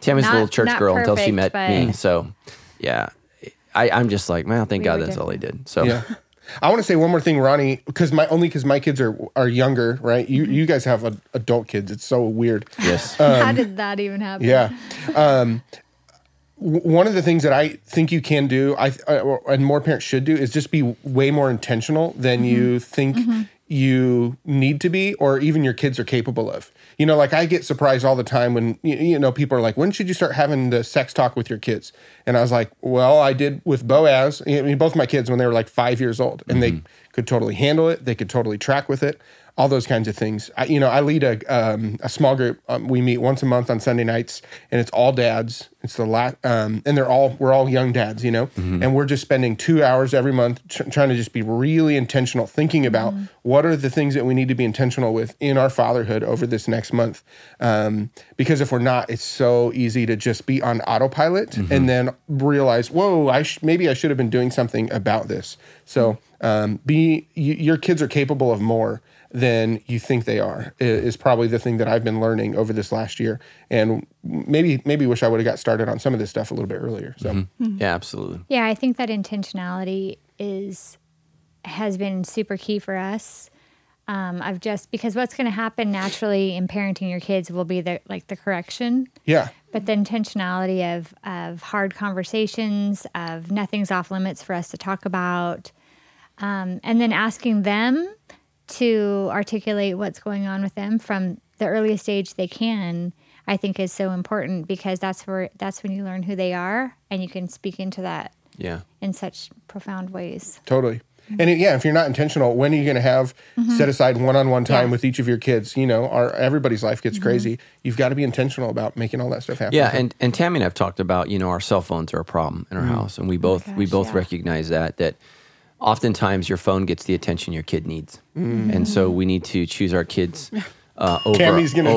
Tammy's a little church not girl until she met perfect, me. So, yeah, I, I'm just like, man, thank We God were that's all he did. So, Yeah. I want to say one more thing, Ronnie, because my only because my kids are are younger, right? You you guys have a, adult kids. It's so weird. yes, How did that even happen? Yeah. Um, w- one of the things that I think you can do, I uh, or- and more parents should do, is just be way more intentional than you think you need to be, or even your kids are capable of. You know, like I get surprised all the time when you, you know people are like, "When should you start having the sex talk with your kids?" And I was like, "Well, I did with Boaz. I mean, both my kids when they were like five years old, and they mm-hmm. could totally handle it. They could totally track with it." All those kinds of things. I, you know, I lead a um, a small group. Um, we meet once a month on Sunday nights, and it's all dads. It's the last, um, and they're all we're all young dads, you know, and we're just spending two hours every month tr- trying to just be really intentional, thinking about what are the things that we need to be intentional with in our fatherhood over this next month. Um, because if we're not, it's so easy to just be on autopilot and then realize, whoa, I sh- maybe I should have been doing something about this. So um, be y- your kids are capable of more than you think they are is probably the thing that I've been learning over this last year, and maybe maybe wish I would have got started on some of this stuff a little bit earlier. So Yeah, absolutely. Yeah, I think that intentionality is has been super key for us. Um, I've just because what's going to happen naturally in parenting your kids will be the like the correction, yeah, but the intentionality of of hard conversations, of nothing's off limits for us to talk about, um, and then asking them to articulate what's going on with them from the earliest age they can. I think is so important because that's where that's when you learn who they are and you can speak into that Yeah. in such profound ways. totally. Mm-hmm. And it, yeah, if you're not intentional, when are you going to have mm-hmm. set aside one-on-one time Yeah. with each of your kids? You know, our everybody's life gets mm-hmm. crazy. You've got to be intentional about making all that stuff happen. Yeah, and, and Tammy and I've talked about, you know, our cell phones are a problem in our mm. house. And we both oh we gosh, both yeah. recognize that that oftentimes your phone gets the attention your kid needs. And so we need to choose our kids uh, over,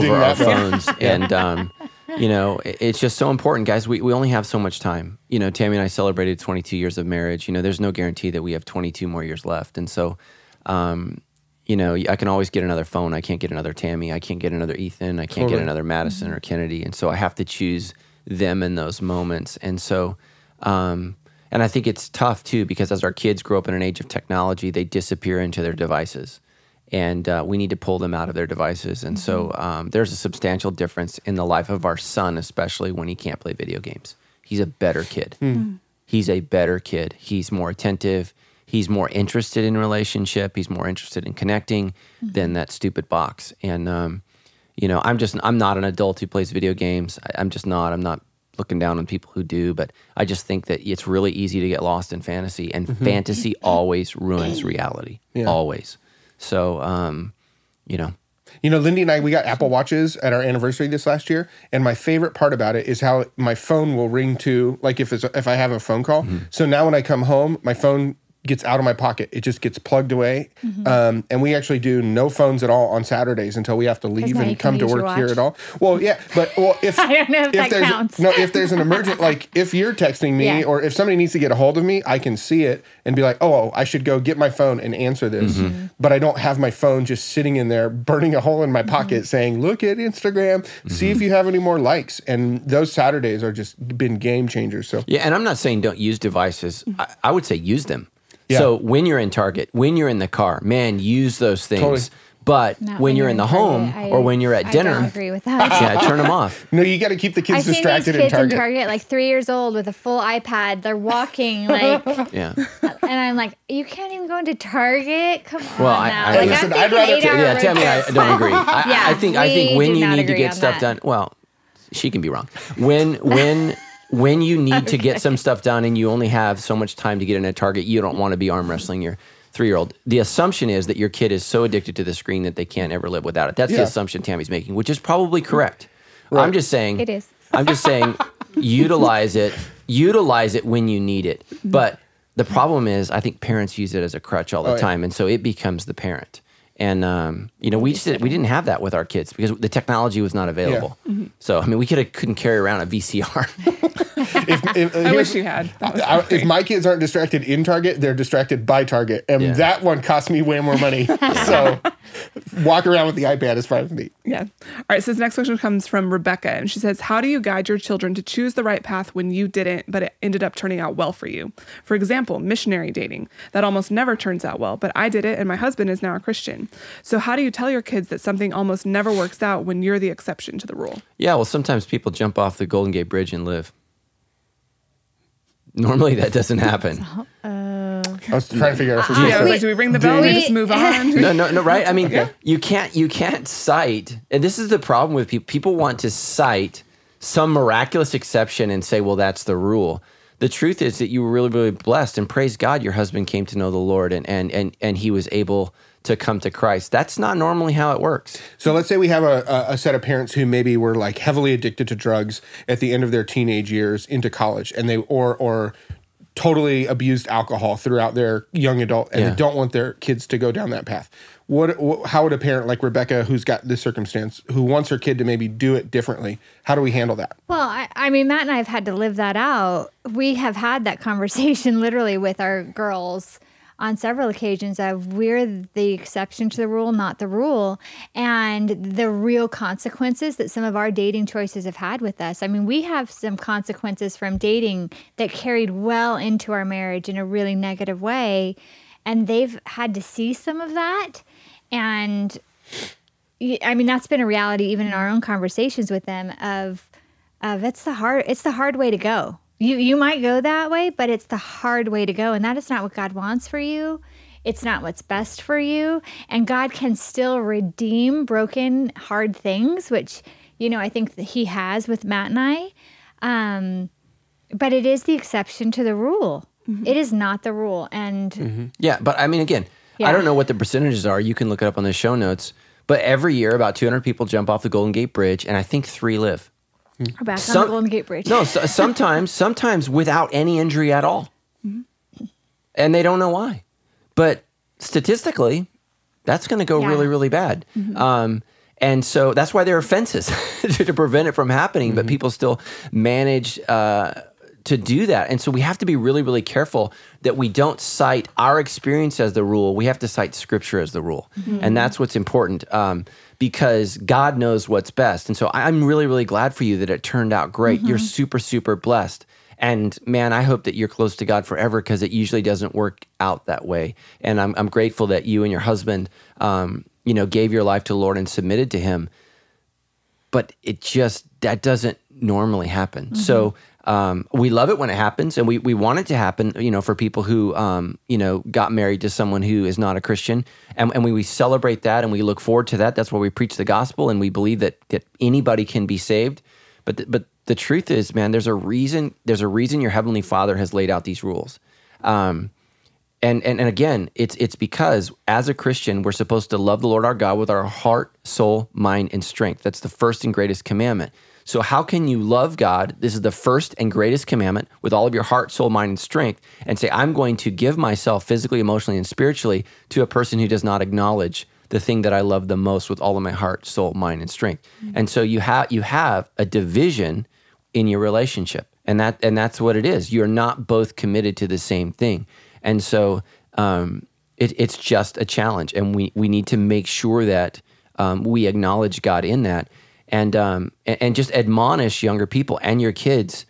over our that phones. and um, you know, it- it's just so important, guys. We, we only have so much time. You know, Tammy and I celebrated 22 years of marriage. You know, there's no guarantee that we have 22 more years left. And so, um, you know, I can always get another phone. I can't get another Tammy. I can't get another Ethan. I can't get another Madison or Kennedy. And so I have to choose them in those moments. And so, um, and I think it's tough too because as our kids grow up in an age of technology, they disappear into their devices. And uh, we need to pull them out of their devices. And so um, there's a substantial difference in the life of our son, especially when he can't play video games. He's a better kid. He's a better kid. He's more attentive. He's more interested in relationship. He's more interested in connecting than that stupid box. And um, you know, I'm just I'm not an adult who plays video games. I, I'm just not. I'm not looking down on people who do, but I just think that it's really easy to get lost in fantasy, and fantasy always ruins reality. Yeah. Always. So, um, you know, You know, Lindy and I, we got Apple Watches at our anniversary this last year, and my favorite part about it is how my phone will ring to like if it's if I have a phone call. Mm-hmm. So now when I come home, my phone gets out of my pocket. It just gets plugged away, um, and we actually do no phones at all on Saturdays until we have to leave and come to work here at all. Well, yeah, but well, if I don't know if that there's counts. no, if there's an emergent, like if you're texting me Yeah. or if somebody needs to get a hold of me, I can see it and be like, oh, I should go get my phone and answer this. Mm-hmm. But I don't have my phone just sitting in there, burning a hole in my Mm-hmm. pocket, saying, look at Instagram, see if you have any more likes. And those Saturdays are just been game changers. So Yeah, and I'm not saying don't use devices. I, I would say use them. Yeah. So when you're in Target, when you're in the car, man, use those things. Totally. But Not when, you're in the home Target. or when you're at I dinner, don't agree with that. yeah, turn them off. no, you got to keep the kids I've seen these distracted kids in Target. in Target, like three years old, with a full iPad. They're walking, like, yeah, and I'm like, you can't even go into Target. Come on Well, I- now. I- like, Listen, I'm I'd rather- eight-hour yeah, road Tammy, I don't agree. I, Yeah, I think I think when you need to get stuff that. done, well, she can be wrong. When when when you need to get some stuff done and you only have so much time to get in a Target, you don't want to be arm wrestling your three year old. The assumption is that your kid is so addicted to the screen that they can't ever live without it. That's the assumption Tammy's making, which is probably correct. I'm just saying It is. I'm just saying utilize it, utilize it when you need it. But the problem is, I think parents use it as a crutch all the Oh, yeah. time, and so it becomes the parent. And um, you know, we just did, we didn't have that with our kids because the technology was not available. So I mean, we could have couldn't carry around a VCR. If, if, I wish you had. That was I- if my kids aren't distracted in Target, they're distracted by Target, and Yeah. that one cost me way more money. so, walk around with the iPad is fine with me. Yeah. All right. So this next question comes from Rebecca, and she says, "How do you guide your children to choose the right path when you didn't, but it ended up turning out well for you? For example, missionary dating that almost never turns out well, but I did it, and my husband is now a Christian. So how do you tell your kids that something almost never works out when you're the exception to the rule? yeah, well, sometimes people jump off the Golden Gate Bridge and live. Normally that doesn't happen. I was trying to figure out if we're Yeah, I was like, do we ring the bell and We- just move on? no, no, no, right? I mean, you can't, you can't cite, and this is the problem with people. People want to cite some miraculous exception and say, well, that's the rule. The truth is that you were really, really blessed, and praise God, your husband came to know the Lord, and and and and he was able to come to Christ. That's not normally how it works. So let's say we have a, a, a set of parents who maybe were like heavily addicted to drugs at the end of their teenage years into college, and they or or totally abused alcohol throughout their young adult, and Yeah. they don't want their kids to go down that path. What, wh- how would a parent like Rebecca, who's got this circumstance, who wants her kid to maybe do it differently, how do we handle that? Well, I, I mean, Matt and I have had to live that out. We have had that conversation literally with our girls on several occasions of we're the exception to the rule, not the rule, and the real consequences that some of our dating choices have had with us. I mean, we have some consequences from dating that carried well into our marriage in a really negative way, and they've had to see some of that. And I mean, that's been a reality even in our own conversations with them of of it's the hard it's the hard way to go. You you might go that way, but it's the hard way to go and that is not what God wants for you. It's not what's best for you, and God can still redeem broken hard things, which you know, I think that he has with Matt and I. Um but it is the exception to the rule. It is not the rule and Yeah, but I mean, again, I don't know what the percentages are. You can look it up on the show notes. But every year, about 200 people jump off the Golden Gate Bridge, and I think three live. We're back on the Golden Gate Bridge. No, so, sometimes, sometimes without any injury at all, and they don't know why. But statistically, that's going to go Yeah. really, really bad. Um, and so that's why there are fences to prevent it from happening. But people still manage uh, to do that, and so we have to be really, really careful that we don't cite our experience as the rule. We have to cite Scripture as the rule, and that's what's important. Um, because God knows what's best. And so I'm really, really glad for you that it turned out great. You're super, super blessed. And man, I hope that you're close to God forever because it usually doesn't work out that way. And I'm, I'm grateful that you and your husband, um, you know, gave your life to the Lord and submitted to Him. But it just, that doesn't normally happen. So um, we love it when it happens and we, we want it to happen, you know, for people who, um, you know, got married to someone who is not a Christian. And, and we, we celebrate that and we look forward to that. That's why we preach the gospel and we believe that, that anybody can be saved. But, the, but the truth is, man, there's a reason, there's a reason your heavenly father has laid out these rules. Um, and, and and again, it's it's because as a Christian, we're supposed to love the Lord our God with our heart, soul, mind, and strength. That's the first and greatest commandment. So how can you love God? This is the first and greatest commandment with all of your heart, soul, mind, and strength, and say, I'm going to give myself physically, emotionally, and spiritually to a person who does not acknowledge the thing that I love the most with all of my heart, soul, mind, and strength. And so you have you have a division in your relationship and that and that's what it is you're not both committed to the same thing and so um, it, it's just a challenge and we we need to make sure that um, we acknowledge god in that and um, and, just admonish younger people and your kids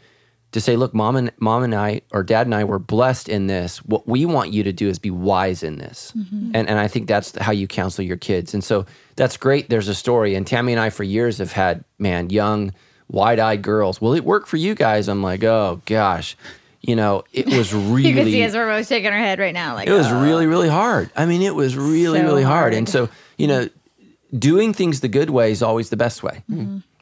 to say look mom and mom and i or dad and i were blessed in this. What we want you to do is be wise in this. And and i think that's how you counsel your kids. And so that's great. There's a story and tammy and i for years have had man young wide-eyed girls. Will it work for you guys? I'm like oh gosh. You know it was really you can see us we're both shaking our head right now like it was "Oh." really really hard. I mean it was really So really hard. and so you know doing things the good way is always the best way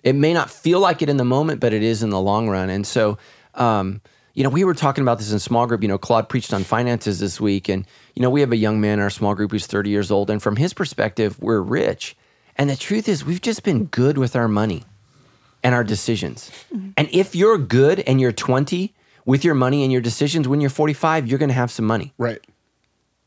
it may not feel like it in the moment but it is in the long run and so um, you know we were talking about this in small group you know claude preached on finances this week and you know we have a young man in our small group who's 30 years old and from his perspective we're rich and the truth is we've just been good with our money and our decisions. And if you're good and you're 20 with your money and your decisions, when you're 45, you're going to have some money. Right.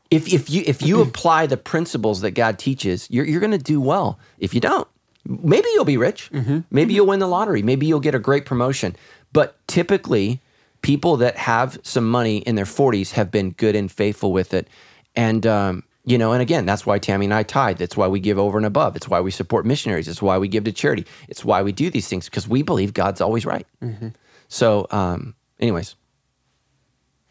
If, if you if you apply the principles that God teaches, you're, you're going to do well. If you don't, maybe you'll be rich. Maybe you'll win the lottery. Maybe you'll get a great promotion. But typically, people that have some money in their 40s have been good and faithful with it. And um, you know, and again, that's why Tammy and I tithe. That's why we give over and above. It's why we support missionaries. It's why we give to charity. It's why we do these things because we believe God's always right. So, um, anyways,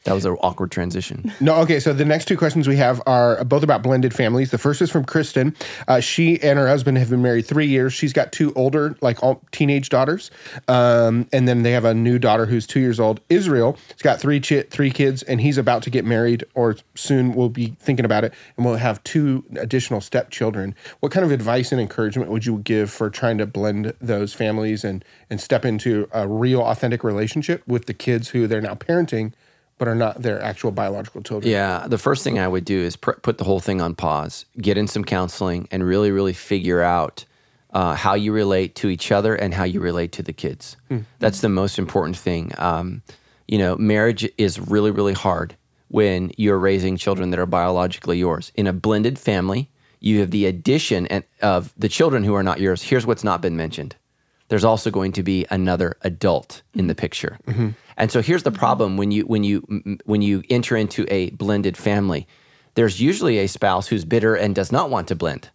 That was an awkward transition. No, okay. So the next two questions we have are both about blended families. The first is from Kristen. Uh, she and her husband have been married three years. She's got two older, like all teenage daughters, um, and then they have a new daughter who's two years old. Israel He's got three three kids, and he's about to get married, or soon will be thinking about it, and we'll have two additional stepchildren. What kind of advice and encouragement would you give for trying to blend those families and and step into a real, authentic relationship with the kids who they're now parenting? But are not their actual biological children. Yeah, the first thing I would do is pr- put the whole thing on pause, get in some counseling, and really, really figure out uh, how you relate to each other and how you relate to the kids. That's the most important thing. Um, you know, marriage is really, really hard when you're raising children that are biologically yours. In a blended family, you have the addition and of the children who are not yours. Here's what's not been mentioned there's also going to be another adult in the picture. And so here's the problem when you when you when you enter into a blended family, there's usually a spouse who's bitter and does not want to blend.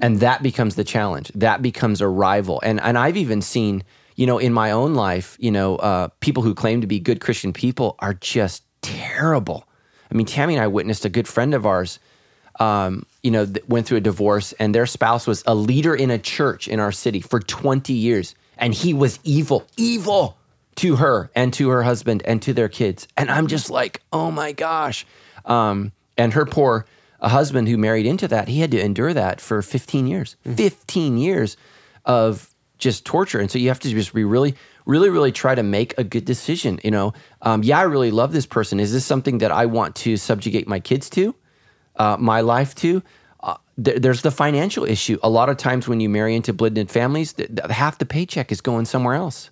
And that becomes the challenge. That becomes a rival. And and I've even seen, you know, in my own life, you know, uh, people who claim to be good Christian people are just terrible. I mean, Tammy and I witnessed a good friend of ours um, you know, th- went through a divorce, and their spouse was a leader in a church in our city for 20 years, and he was evil, evil to her and to her husband and to their kids. And I'm just like, oh my gosh. Um, and her poor uh, husband, who married into that, he had to endure that for 15 years, 15 years of just torture. And so you have to just be really, really, really try to make a good decision. You know, um, yeah, I really love this person. Is this something that I want to subjugate my kids to? uh, my life to. Uh, there, there's the financial issue. A lot of times when you marry into blended families, th- th- half the paycheck is going somewhere else,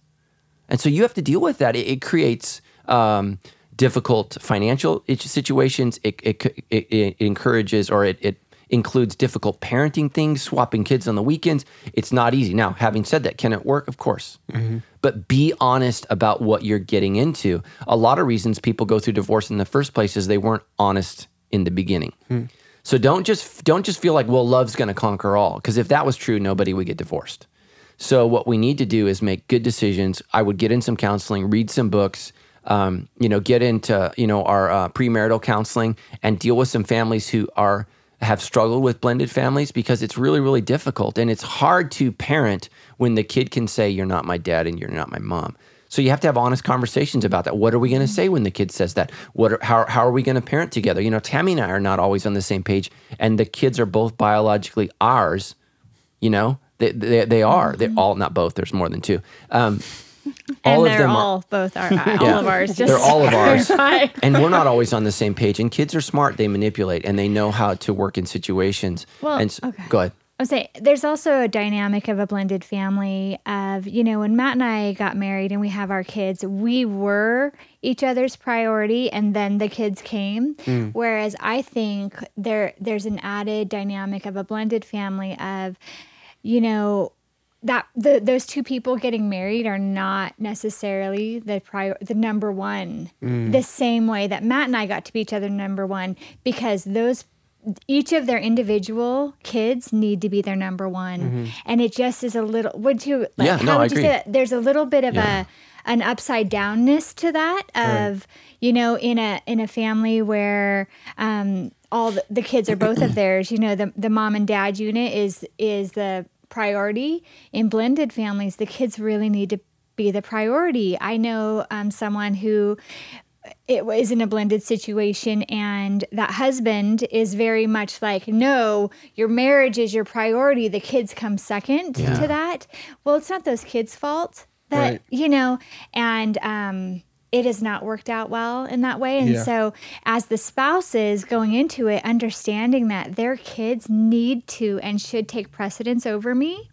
and so you have to deal with that. It, it creates um, difficult financial situations. It, it, it, it encourages or it, it includes difficult parenting things, swapping kids on the weekends. It's not easy. Now, having said that, can it work? Of course. But be honest about what you're getting into. A lot of reasons people go through divorce in the first place is they weren't honest in the beginning. So don't just don't just feel like well love's going to conquer all because if that was true nobody would get divorced. So what we need to do is make good decisions. I would get in some counseling, read some books, um, you know, get into you know our uh, premarital counseling and deal with some families who are have struggled with blended families because it's really really difficult and it's hard to parent when the kid can say you're not my dad and you're not my mom. So you have to have honest conversations about that. What are we going to say when the kid says that? What are, how how are we going to parent together? You know, Tammy and I are not always on the same page, and the kids are both biologically ours. You know, they they, they are. They're all not both. There's more than two. Um, and all of they're them are- both are all Yeah. of ours. Just They're all of ours. and we're not always on the same page. And kids are smart; they manipulate and they know how to work in situations. Well, and s- okay. go ahead. I would say there's also a dynamic of a blended family of, you know, when Matt and I got married and we have our kids, we were each other's priority and then the kids came. Whereas I think there there's an added dynamic of a blended family of, you know, that the, those two people getting married are not necessarily the prior the number one. The same way that Matt and I got to be each other number one because those each of their individual kids need to be their number one. And it just is a little would you like Yeah, how no, I would you agree. say that? There's a little bit of Yeah. a an upside downness to that of you know in a in a family where um all the, the kids are both of theirs. You know the the mom and dad unit is is the priority in blended families the kids really need to be the priority i know um, someone who it was in a blended situation and that husband is very much like no your marriage is your priority the kids come second Yeah. to that well it's not those kids fault that Right. you know and um it has not worked out well in that way and Yeah. so as the spouses going into it understanding that their kids need to and should take precedence over me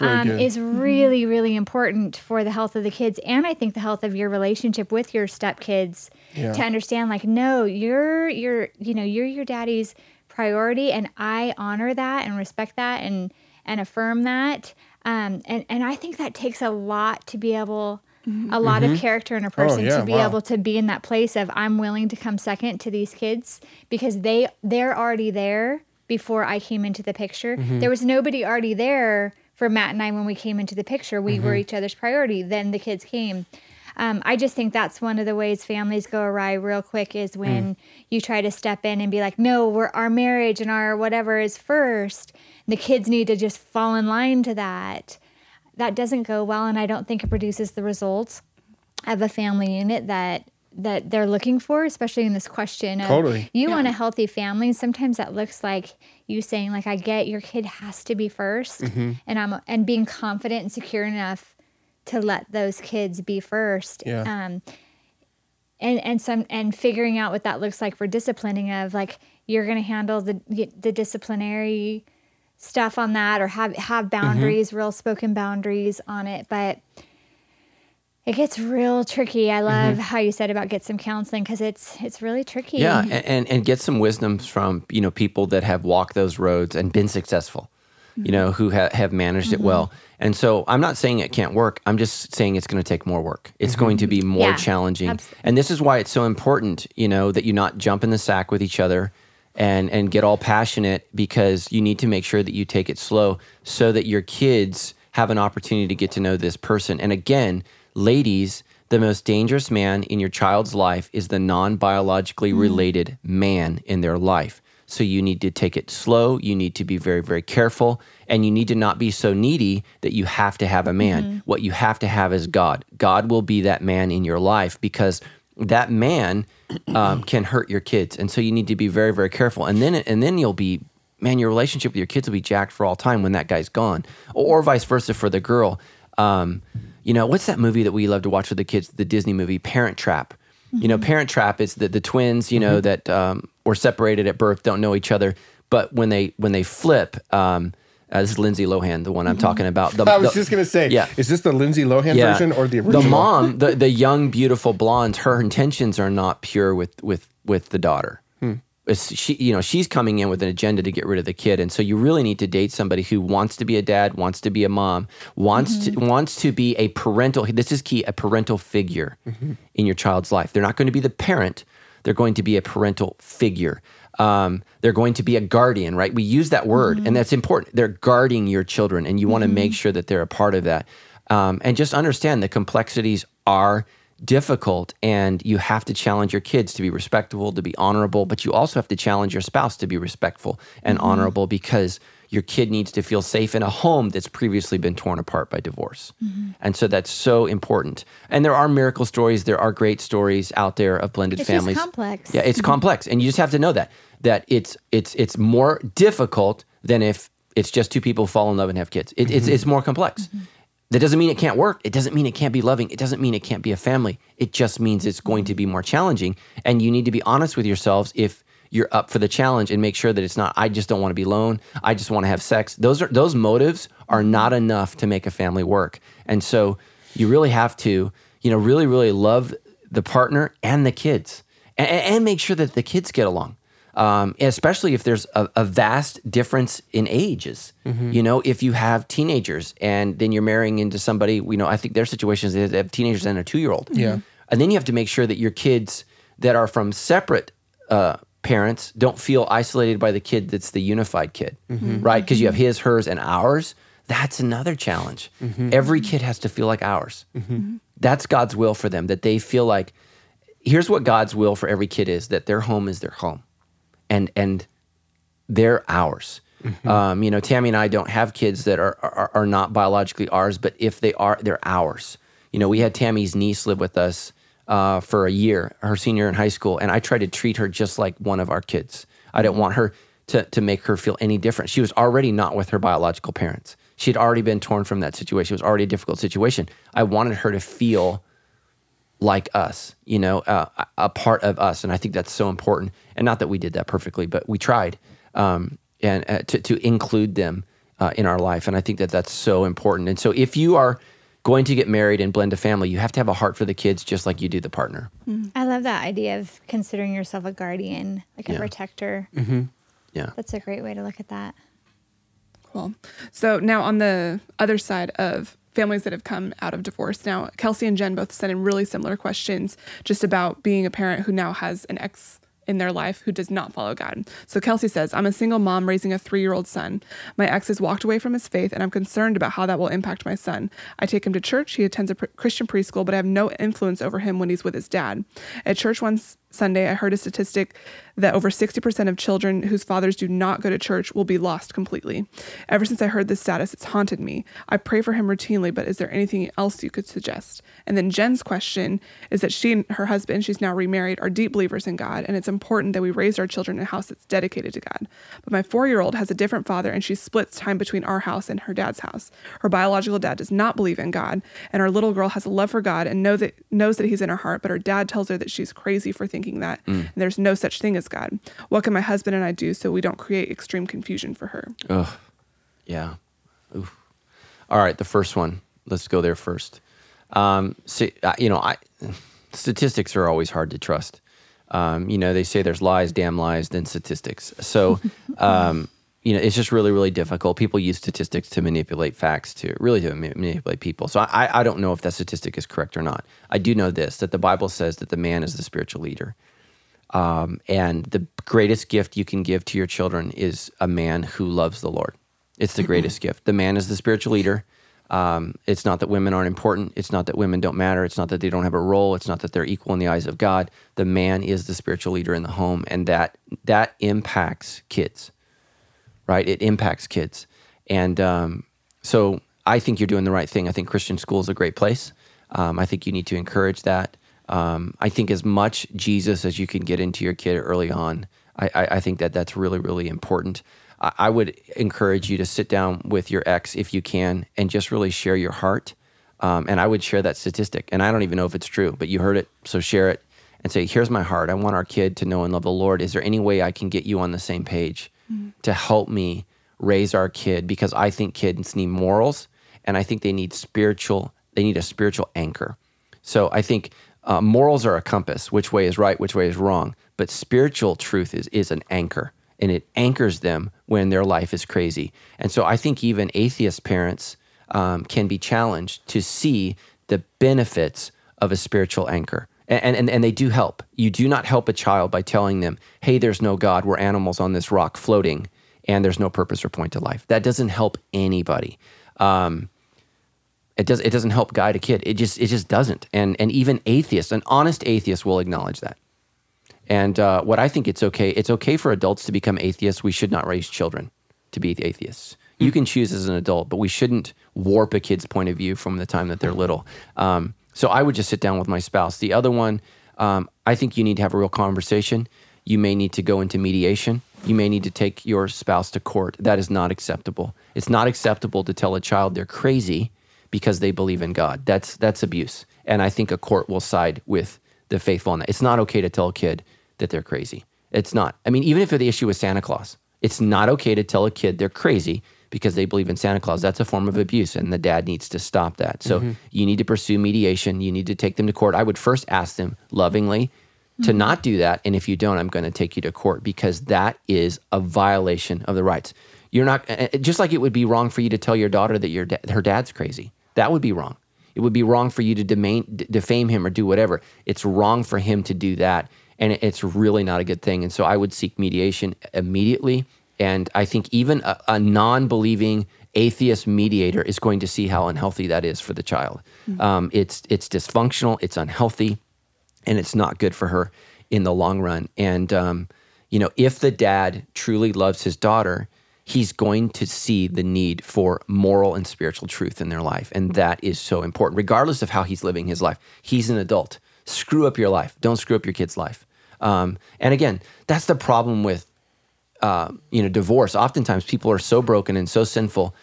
really um, is really, really important for the health of the kids and I think the health of your relationship with your stepkids Yeah. to understand like, no, you're you're you know, you're your daddy's priority and I honor that and respect that and and affirm that. Um, and, and I think that takes a lot to be able a lot of character in a person Mm-hmm. Oh, yeah, to be wow. able to be in that place of I'm willing to come second to these kids because they they're already there before I came into the picture. Mm-hmm. There was nobody already there for Matt and I when we came into the picture. We Mm-hmm. were each other's priority. Then the kids came. um, I just think that's one of the ways families go awry real quick is when you try to step in and be like, no, we're our marriage and our whatever is first. And the kids need to just fall in line to that. That doesn't go well, and I don't think it produces the results of a family unit that that they're looking for, especially in this question of Totally. you want a healthy family. Sometimes that looks like you saying, like, I get your kid has to be 1st Mm-hmm. and I'm and being confident and secure enough to let those kids be first. Yeah. Um and and some and figuring out what that looks like for disciplining of like you're going to handle the the disciplinary stuff on that or have have Mm-hmm. boundaries real spoken boundaries on it but it gets real tricky i love Mm-hmm. how you said about get some counseling because it's it's really tricky Yeah, and, and and get some wisdoms from you know people that have walked those roads and been successful, you know, who ha- have managed it well. And so I'm not saying it can't work. I'm just saying it's going to take more work. It's going to be more Yeah, challenging. abs- And this is why it's so important, you know, that you not jump in the sack with each other and and get all passionate because you need to make sure that you take it slow so that your kids have an opportunity to get to know this person. And again, ladies, the most dangerous man in your child's life is the non-biologically mm-hmm. related man in their life. So you need to take it slow, you need to be very very careful, and you need to not be so needy that you have to have a man. Mm-hmm. What you have to have is God. God will be that man in your life because that man um, can hurt your kids, and so you need to be very, very careful. And then, and then you'll be, man, your relationship with your kids will be jacked for all time when that guy's gone, or, or vice versa for the girl. Um, you know, what's that movie that we love to watch with the kids? The Disney movie, Parent Trap. You know, Parent Trap is the the twins. You know that um, were separated at birth, don't know each other, but when they when they flip. Um, uh, this is Lindsay Lohan, the one I'm talking about. The, I was the- just gonna say, Yeah. is this the Lindsay Lohan version or the original? the mom, the, the young beautiful blonde, her intentions are not pure with with with the daughter. Hmm. She, you know, she's coming in with an agenda to get rid of the kid, and so you really need to date somebody who wants to be a dad, wants to be a mom, wants to wants to be a parental. This is key, a parental figure Mm-hmm. in your child's life. They're not going to be the parent; they're going to be a parental figure. Um, they're going to be a guardian, right? We use that word, and mm-hmm. that's important. They're guarding your children, and you want to mm-hmm. make sure that they're a part of that. Um, and just understand the complexities are difficult, and you have to challenge your kids to be respectful, to be honorable, but you also have to challenge your spouse to be respectful and mm-hmm. honorable because your kid needs to feel safe in a home that's previously been torn apart by divorce. And so that's so important. And there are miracle stories, there are great stories out there of blended families. It's complex. Yeah, it's complex, and you just have to know that that it's it's it's more difficult than if it's just two people fall in love and have kids. It, It's mm-hmm. it's more complex. Mm-hmm. That doesn't mean it can't work. It doesn't mean it can't be loving. It doesn't mean it can't be a family. It just means it's going to be more challenging, and you need to be honest with yourselves if you're up for the challenge and make sure that it's not. I just don't want to be alone. I just want to have sex. Those are those motives are not enough to make a family work, and so you really have to, you know, really really love the partner and the kids, and, and make sure that the kids get along um, especially if there's a, a vast difference in ages. Mm-hmm. You know, if you have teenagers and then you're marrying into somebody, you know, I think there's situations they have teenagers and a two year old. Yeah. Mm-hmm. And then you have to make sure that your kids that are from separate uh, parents don't feel isolated by the kid that's the unified kid, mm-hmm. right? Because you have his, hers, and ours. That's another challenge. Every kid has to feel like ours. That's God's will for them, that they feel like, here's what God's will for every kid is that their home is their home and and they're ours. Um, you know, Tammy and I don't have kids that are, are are not biologically ours, but if they are, they're ours. You know, we had Tammy's niece live with us uh, for a year, her senior in high school, and I tried to treat her just like one of our kids. I didn't want her to to make her feel any different. She was already not with her biological parents. She had already been torn from that situation. It was already a difficult situation. I wanted her to feel like us, you know, uh, a part of us. And I think that's so important. And not that we did that perfectly, but we tried um, and uh, to, to include them uh, in our life. And I think that that's so important. And so if you are going to get married and blend a family, you have to have a heart for the kids just like you do the partner. I love that idea of considering yourself a guardian, like a Yeah. protector. Yeah. That's a great way to look at that. Cool. So now on the other side of families that have come out of divorce, now Kelsey and Jen both sent in really similar questions just about being a parent who now has an ex in their life who does not follow God. So Kelsey says, I'm a single mom raising a three year old son. My ex has walked away from his faith, and I'm concerned about how that will impact my son. I take him to church. He attends a Christian preschool, but I have no influence over him when he's with his dad. At church once Sunday, I heard a statistic that over 60% of children whose fathers do not go to church will be lost completely. Ever since I heard this status, it's haunted me. I pray for him routinely, but is there anything else you could suggest? And then Jen's question is that she and her husband, she's now remarried, are deep believers in God, and it's important that we raise our children in a house that's dedicated to God. But my four year old has a different father, and she splits time between our house and her dad's house. Her biological dad does not believe in God, and our little girl has a love for God and know that, knows that he's in her heart, but her dad tells her that she's crazy for thinking that mm. and there's no such thing as God. What can my husband and I do so we don't create extreme confusion for her? Ugh. Yeah. Oof. All right, the first one. Let's go there first. Um, see, uh, you know, I statistics are always hard to trust. Um, you know, they say there's lies, damn lies, then statistics. So, um, you know, it's just really, really difficult. People use statistics to manipulate facts, to really to manipulate people. So I, I don't know if that statistic is correct or not. I do know this that the Bible says that the man is the spiritual leader. Um, and the greatest gift you can give to your children is a man who loves the Lord. It's the greatest gift. The man is the spiritual leader. Um, it's not that women aren't important. It's not that women don't matter. It's not that they don't have a role. It's not that they're equal in the eyes of God. The man is the spiritual leader in the home, and that that impacts kids, right? It impacts kids, and um, so I think you're doing the right thing. I think Christian school is a great place. Um, I think you need to encourage that. Um, I think as much Jesus as you can get into your kid early on. I, I, I think that that's really really important. I, would encourage you to sit down with your ex if you can and just really share your heart. Um, and I would share that statistic. And I don't even know if it's true, but you heard it, so share it and say, "Here's my heart. I want our kid to know and love the Lord. Is there any way I can get you on the same page to help me raise our kid? Because I think kids need morals, and I think they need spiritual. They need a spiritual anchor. So I think uh, morals are a compass, which way is right, which way is wrong. But spiritual truth is is an anchor, and it anchors them when their life is crazy. And so I think even atheist parents um, can be challenged to see the benefits of a spiritual anchor. And, and, and they do help. You do not help a child by telling them, hey, there's no God, we're animals on this rock floating, and there's no purpose or point to life. That doesn't help anybody. Um, it does it doesn't help guide a kid. It just it just doesn't. And and even atheists, an honest atheist will acknowledge that. And uh, what I think it's okay, it's okay for adults to become atheists. We should not raise children to be atheists. You can choose as an adult, but we shouldn't warp a kid's point of view from the time that they're little. Um, so I would just sit down with my spouse. The other one, um, I think you need to have a real conversation. You may need to go into mediation. You may need to take your spouse to court. That is not acceptable. It's not acceptable to tell a child they're crazy because they believe in God. That's that's abuse. And I think a court will side with the faithful on that. It's not okay to tell a kid that they're crazy. It's not. I mean, even if the issue is Santa Claus, it's not okay to tell a kid they're crazy because they believe in Santa Claus. That's a form of abuse, and the dad needs to stop that. So mm-hmm. you need to pursue mediation. You need to take them to court. I would first ask them lovingly to mm-hmm. not do that. And if you don't, I'm going to take you to court because that is a violation of the rights. You're not just like it would be wrong for you to tell your daughter that your da- her dad's crazy. That would be wrong. It would be wrong for you to demain, d- defame him or do whatever. It's wrong for him to do that, and it's really not a good thing. And so I would seek mediation immediately. And I think even a, a non-believing atheist mediator is going to see how unhealthy that is for the child. Um, it's it's dysfunctional. It's unhealthy and it's not good for her in the long run. And um, you know, if the dad truly loves his daughter, he's going to see the need for moral and spiritual truth in their life, and that is so important, regardless of how he's living his life. He's an adult. Screw up your life. Don't screw up your kid's life. Um, and again, that's the problem with uh, you know divorce. Oftentimes, people are so broken and so sinful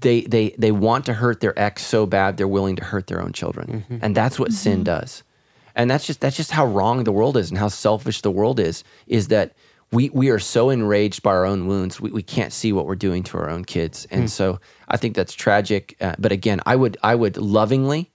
they they they want to hurt their ex so bad they're willing to hurt their own children. And that's what sin does. And that's just that's just how wrong the world is and how selfish the world is is that we we are so enraged by our own wounds we, we can't see what we're doing to our own kids. And so i think that's tragic. Uh, but again i would i would lovingly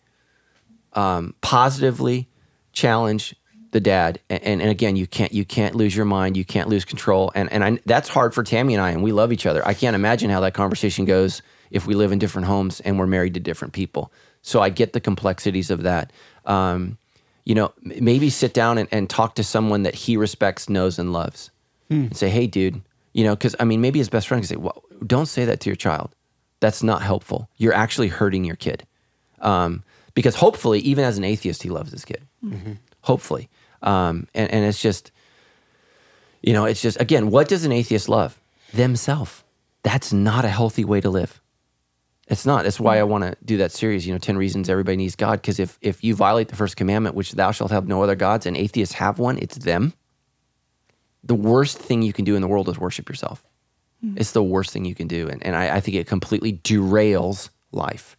um, positively challenge the dad. And, and, and again you can't you can't lose your mind you can't lose control. And and I, that's hard for tammy and i and we love each other. I can't imagine how that conversation goes if we live in different homes and we're married to different people. So i get the complexities of that. Um, you know, maybe sit down and, and talk to someone that he respects, knows, and loves, and say, "Hey, dude," you know, because I mean, maybe his best friend can say, "Well, don't say that to your child. That's not helpful. You're actually hurting your kid." Um, because hopefully, even as an atheist, he loves his kid. Hopefully, um, and and it's just, you know, it's just again, what does an atheist love? Themself. That's not a healthy way to live. It's not. That's why I want to do that series. You know, ten reasons everybody needs God. Because if if you violate the first commandment, which thou shalt have no other gods, and atheists have one, it's them. The worst thing you can do in the world is worship yourself. It's the worst thing you can do, and and I, I think it completely derails life.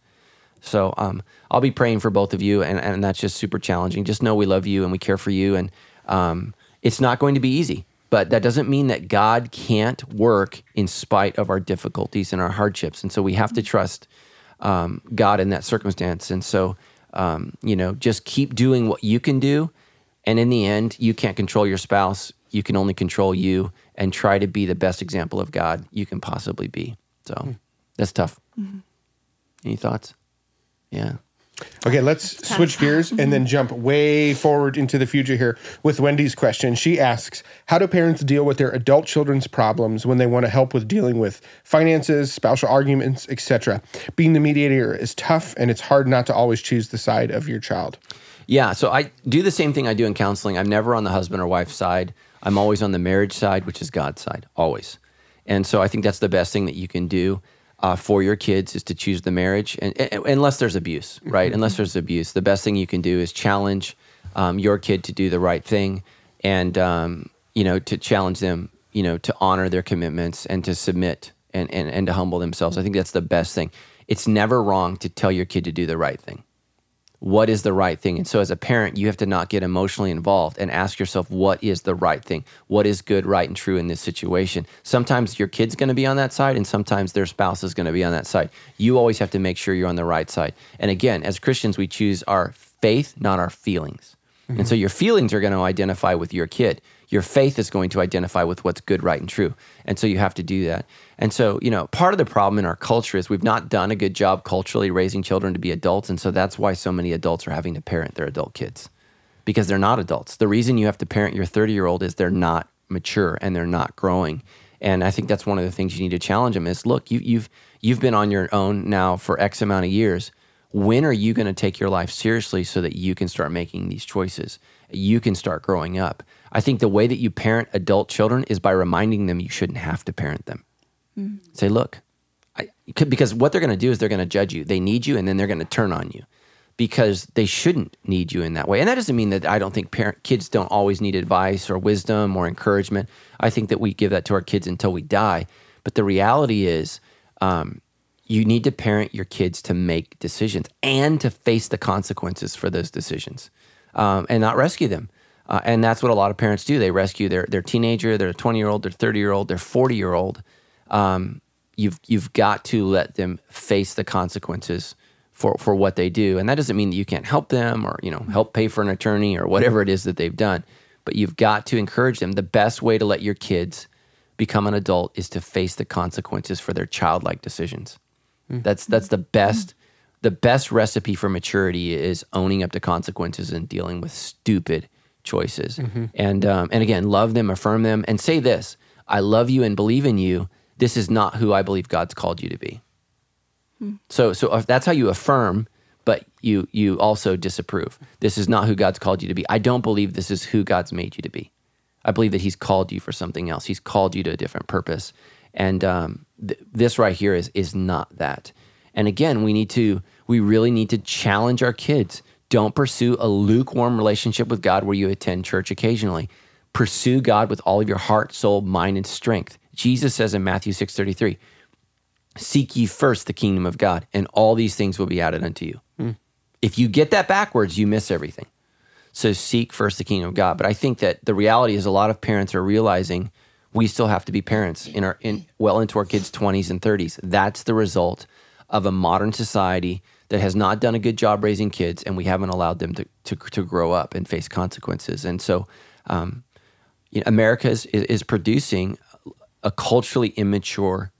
So um, I'll be praying for both of you, and, and that's just super challenging. Just know we love you and we care for you, and um, it's not going to be easy. But that doesn't mean that God can't work in spite of our difficulties and our hardships. And so we have to trust um, God in that circumstance. And so, um, you know, just keep doing what you can do. And in the end, you can't control your spouse. You can only control you and try to be the best example of God you can possibly be. So that's tough. Any thoughts? Yeah. Okay, let's switch gears and then jump way forward into the future here with Wendy's question. She asks, "How do parents deal with their adult children's problems when they want to help with dealing with finances, spousal arguments, etc.? Being the mediator is tough and it's hard not to always choose the side of your child." Yeah, so I do the same thing I do in counseling. I'm never on the husband or wife side. I'm always on the marriage side, which is God's side, always. And so I think that's the best thing that you can do uh, for your kids is to choose the marriage, and, and- unless there's abuse, right? Unless there's abuse, the best thing you can do is challenge um, your kid to do the right thing, and um, you know to challenge them, you know, to honor their commitments and to submit and, and and to humble themselves. I think that's the best thing. It's never wrong to tell your kid to do the right thing what is the right thing? And so as a parent you have to not get emotionally involved and ask yourself what is the right thing? What is good right and true in this situation? Sometimes your kid's going to be on that side and sometimes their spouse is going to be on that side. You always have to make sure you're on the right side. And again as christians we choose our faith not our feelings. And mm-hmm. so your feelings are going to identify with your kid. Your faith is going to identify with what's good right and true. And so you have to do that and so you know part of the problem in our culture is we've not done a good job culturally raising children to be adults. And so that's why so many adults are having to parent their adult kids because they're not adults. The reason you have to parent your 30 year old is they're not mature and they're not growing. And i think that's one of the things you need to challenge them is look you, you've you've been on your own now for x amount of years. When are you going to take your life seriously so that you can start making these choices? You can start growing up. I think the way that you parent adult children is by reminding them you shouldn't have to parent them say look I, because what they're going to do is they're going to judge you they need you and then they're going to turn on you because they shouldn't need you in that way and that doesn't mean that i don't think parent kids don't always need advice or wisdom or encouragement i think that we give that to our kids until we die but the reality is um, you need to parent your kids to make decisions and to face the consequences for those decisions um, and not rescue them. Uh, and that's what a lot of parents do. They rescue their, their teenager, their 20 year old, their 30 year old, their 40 year old. Um, you've, you've got to let them face the consequences for, for what they do. And that doesn't mean that you can't help them or, you know, help pay for an attorney or whatever it is that they've done. But you've got to encourage them. The best way to let your kids become an adult is to face the consequences for their childlike decisions. That's that's the best the best recipe for maturity is owning up to consequences and dealing with stupid choices. And um, and again, love them, affirm them, and say this: I love you and believe in you. This is not who I believe God's called you to be. So so if that's how you affirm, but you you also disapprove. This is not who God's called you to be. I don't believe this is who God's made you to be. I believe that He's called you for something else. He's called you to a different purpose, and um, th- this right here is is not that. And again, we need to we really need to challenge our kids. Don't pursue a lukewarm relationship with God where you attend church occasionally. Pursue God with all of your heart, soul, mind, and strength. Jesus says in Matthew six thirty three, "Seek ye first the kingdom of God, and all these things will be added unto you." If you get that backwards, you miss everything. So seek first the kingdom of God. But I think that the reality is a lot of parents are realizing we still have to be parents in our in well into our kids' 20s and 30s. That's the result of a modern society that has not done a good job raising kids, and we haven't allowed them to to, to grow up and face consequences. And so, um, you know, America is, is producing a culturally immature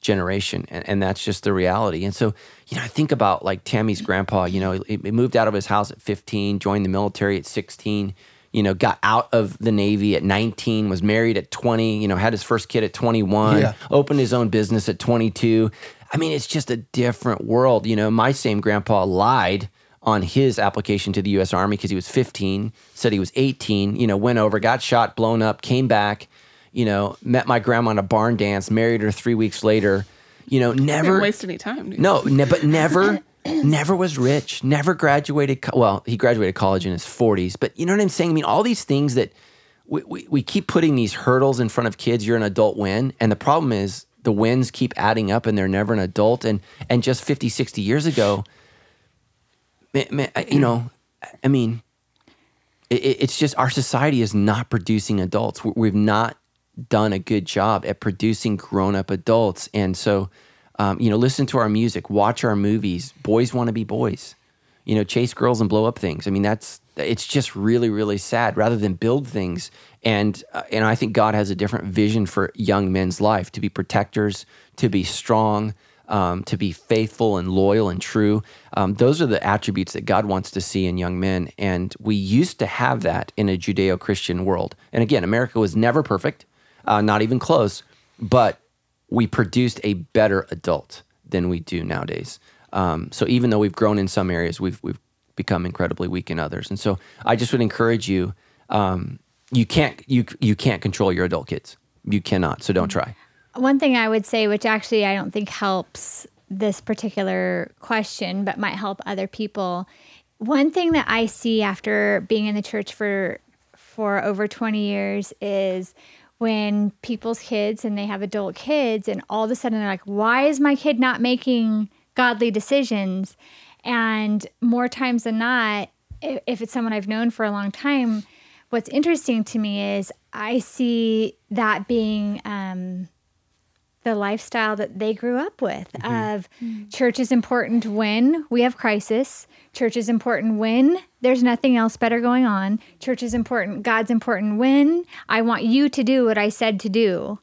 generation, and, and that's just the reality. And so, you know, I think about like Tammy's grandpa. You know, he, he moved out of his house at 15, joined the military at 16. You know, got out of the Navy at 19, was married at 20. You know, had his first kid at 21, Yeah. opened his own business at 22. I mean, it's just a different world. You know, my same grandpa lied on his application to the U.S. Army because he was 15, said he was 18. You know, went over, got shot, blown up, came back. You know, met my grandma in a barn dance, married her three weeks later. You know, never waste any time. Dude. no, ne- but never, never was rich. Never graduated. Co- well, he graduated college in his forties. But you know what I'm saying? I mean, all these things that we, we, we keep putting these hurdles in front of kids. You're an adult win, and the problem is the wins keep adding up, and they're never an adult. And and just 50, 60 years ago, man, man, I- you know, I mean, it, it- it's just our society is not producing adults. We- We've not done a good job at producing grown up adults. And so, um, you know, listen to our music, watch our movies. Boys want to be boys, you know, chase girls and blow up things. I mean, that's it's just really, really sad rather than build things. And, uh, and I think God has a different vision for young men's life to be protectors, to be strong, um, to be faithful and loyal and true. Um, those are the attributes that God wants to see in young men. And we used to have that in a Judeo Christian world. And again, America was never perfect, uh, not even close, but we produced a better adult than we do nowadays. Um, so even though we've grown in some areas, we've, we've become incredibly weak in others. And so I just would encourage you, um, you can't, you, you can't control your adult kids. You cannot. So don't try. One thing I would say, which actually I don't think helps this particular question, but might help other people. One thing that I see after being in the church for for over 20 years is when people's kids and they have adult kids and all of a sudden they're like, "Why is my kid not making godly decisions?" And more times than not, if it's someone I've known for a long time, what's interesting to me is I see that being um, the lifestyle that they grew up with mm-hmm. of mm-hmm. church is important when we have crisis church is important when there's nothing else better going on church is important god's important when i want you to do what i said to do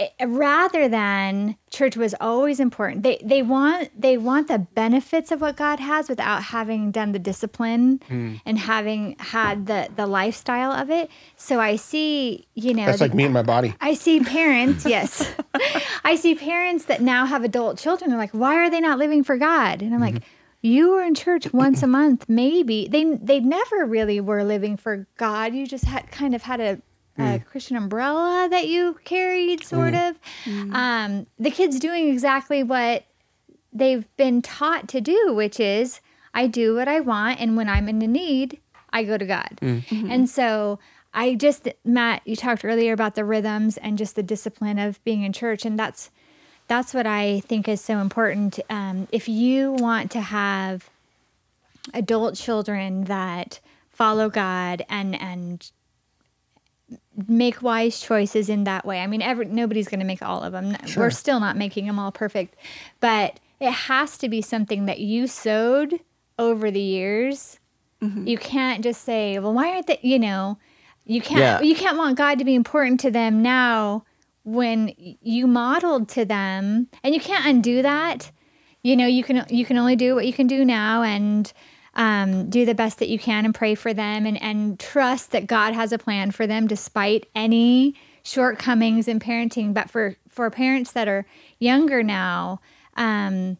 I- rather than church was always important they they want they want the benefits of what god has without having done the discipline hmm. and having had the the lifestyle of it so i see you know That's the- like me and my body. I see parents, yes. I see parents that now have adult children. They're like, why are they not living for God? And I'm like, mm-hmm. you were in church once a month, maybe. They they never really were living for God. You just had kind of had a, a hmm. Christian umbrella that you carried, hmm. sort of. Hmm. Um, the kids doing exactly what they've been taught to do, which is I do what I want, and when I'm in a need, I go to God. Mm-hmm. And so I just, Matt, you talked earlier about the rhythms and just the discipline of being in church, and that's that's what I think is so important. Um, if you want to have adult children that follow God and and make wise choices in that way. I mean, every, nobody's going to make all of them. We're still not making them all perfect, but it has to be something that you sowed over the years. Mm-hmm. You can't just say, "Well, why aren't they?" You know, you can't. Yeah. You can't want God to be important to them now when you modeled to them, and you can't undo that. You know, you can you can only do what you can do now, and um, do the best that you can, and pray for them, and and trust that God has a plan for them, despite any shortcomings in parenting. But for for parents that are younger now, um,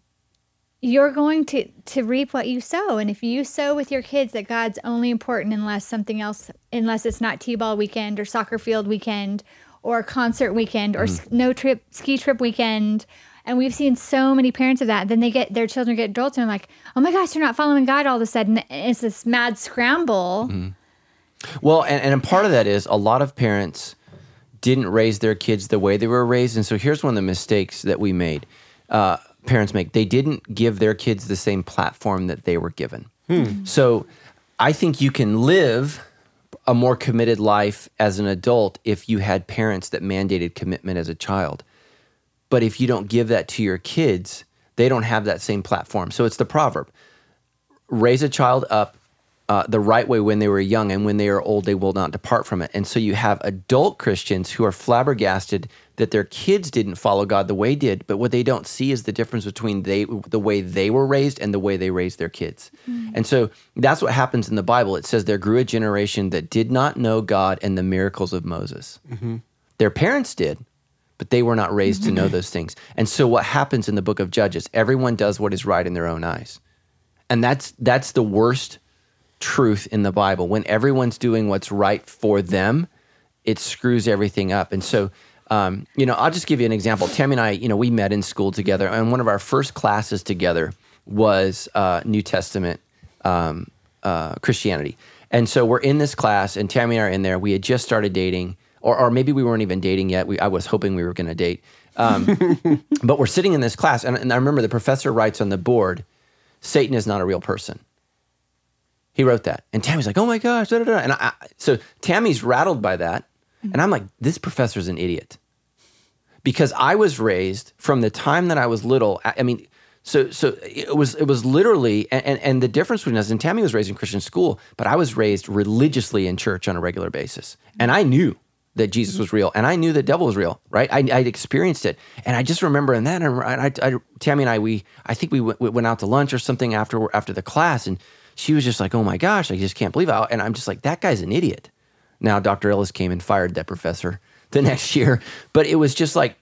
you're going to to reap what you sow and if you sow with your kids that god's only important unless something else unless it's not t-ball weekend or soccer field weekend or concert weekend or no trip ski trip weekend and we've seen so many parents of that then they get their children get adults and they're like oh my gosh you're not following god all of a sudden it's this mad scramble Well, and, and part of that is a lot of parents didn't raise their kids the way they were raised. And so here's one of the mistakes that we made. Uh, parents make they didn't give their kids the same platform that they were given. So I think you can live a more committed life as an adult if you had parents that mandated commitment as a child. But if you don't give that to your kids, they don't have that same platform. So it's the proverb raise a child up uh, the right way when they were young, and when they are old, they will not depart from it. And so you have adult Christians who are flabbergasted that their kids didn't follow God the way they did, but what they don't see is the difference between they the way they were raised and the way they raised their kids. And so that's what happens in the Bible. It says there grew a generation that did not know God and the miracles of Moses. Their parents did, but they were not raised to know those things. And so what happens in the book of Judges, everyone does what is right in their own eyes. And that's that's the worst truth in the Bible. When everyone's doing what's right for them, it screws everything up. And so um, you know, I'll just give you an example. Tammy and I, you know, we met in school together, and one of our first classes together was uh, New Testament um, uh, Christianity. And so we're in this class, and Tammy and I are in there. We had just started dating, or, or maybe we weren't even dating yet. We, I was hoping we were going to date. Um, but we're sitting in this class, and, and I remember the professor writes on the board, Satan is not a real person. He wrote that. And Tammy's like, oh my gosh. Da, da, da. And I, so Tammy's rattled by that. And I'm like, this professor's an idiot. Because I was raised from the time that I was little. I I mean, so so it was it was literally and, and, and the difference between us and Tammy was raised in Christian school, but I was raised religiously in church on a regular basis. And I knew that Jesus was real, and I knew the devil was real, right? I, I'd experienced it, and I just remember in that, and I, I, Tammy and I, we, I think we went, we went out to lunch or something after after the class, and she was just like, "Oh my gosh, I just can't believe it," and I'm just like, "That guy's an idiot." Now, Dr. Ellis came and fired that professor the next year, but it was just like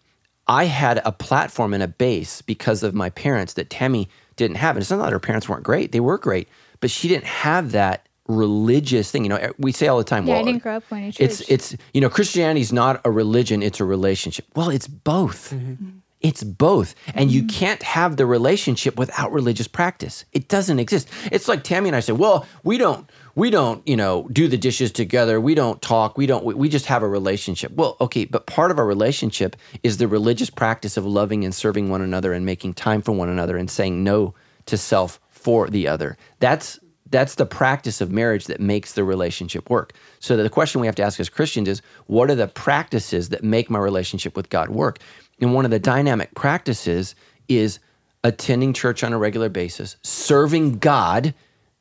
I had a platform and a base because of my parents that Tammy didn't have, and it's not that her parents weren't great; they were great, but she didn't have that religious thing. You know, we say all the time, Yeah, I well, didn't grow up going to church. it's it's you know Christianity's not a religion; it's a relationship. Well, it's both. Mm-hmm. It's both, and you mm-hmm. can't have the relationship without religious practice. It doesn't exist. It's like Tammy and I said, "Well, we don't, we don't, you know, do the dishes together. We don't talk. We don't. We, we just have a relationship." Well, okay, but part of our relationship is the religious practice of loving and serving one another and making time for one another and saying no to self for the other. That's that's the practice of marriage that makes the relationship work. So the question we have to ask as Christians is what are the practices that make my relationship with God work? And one of the dynamic practices is attending church on a regular basis, serving God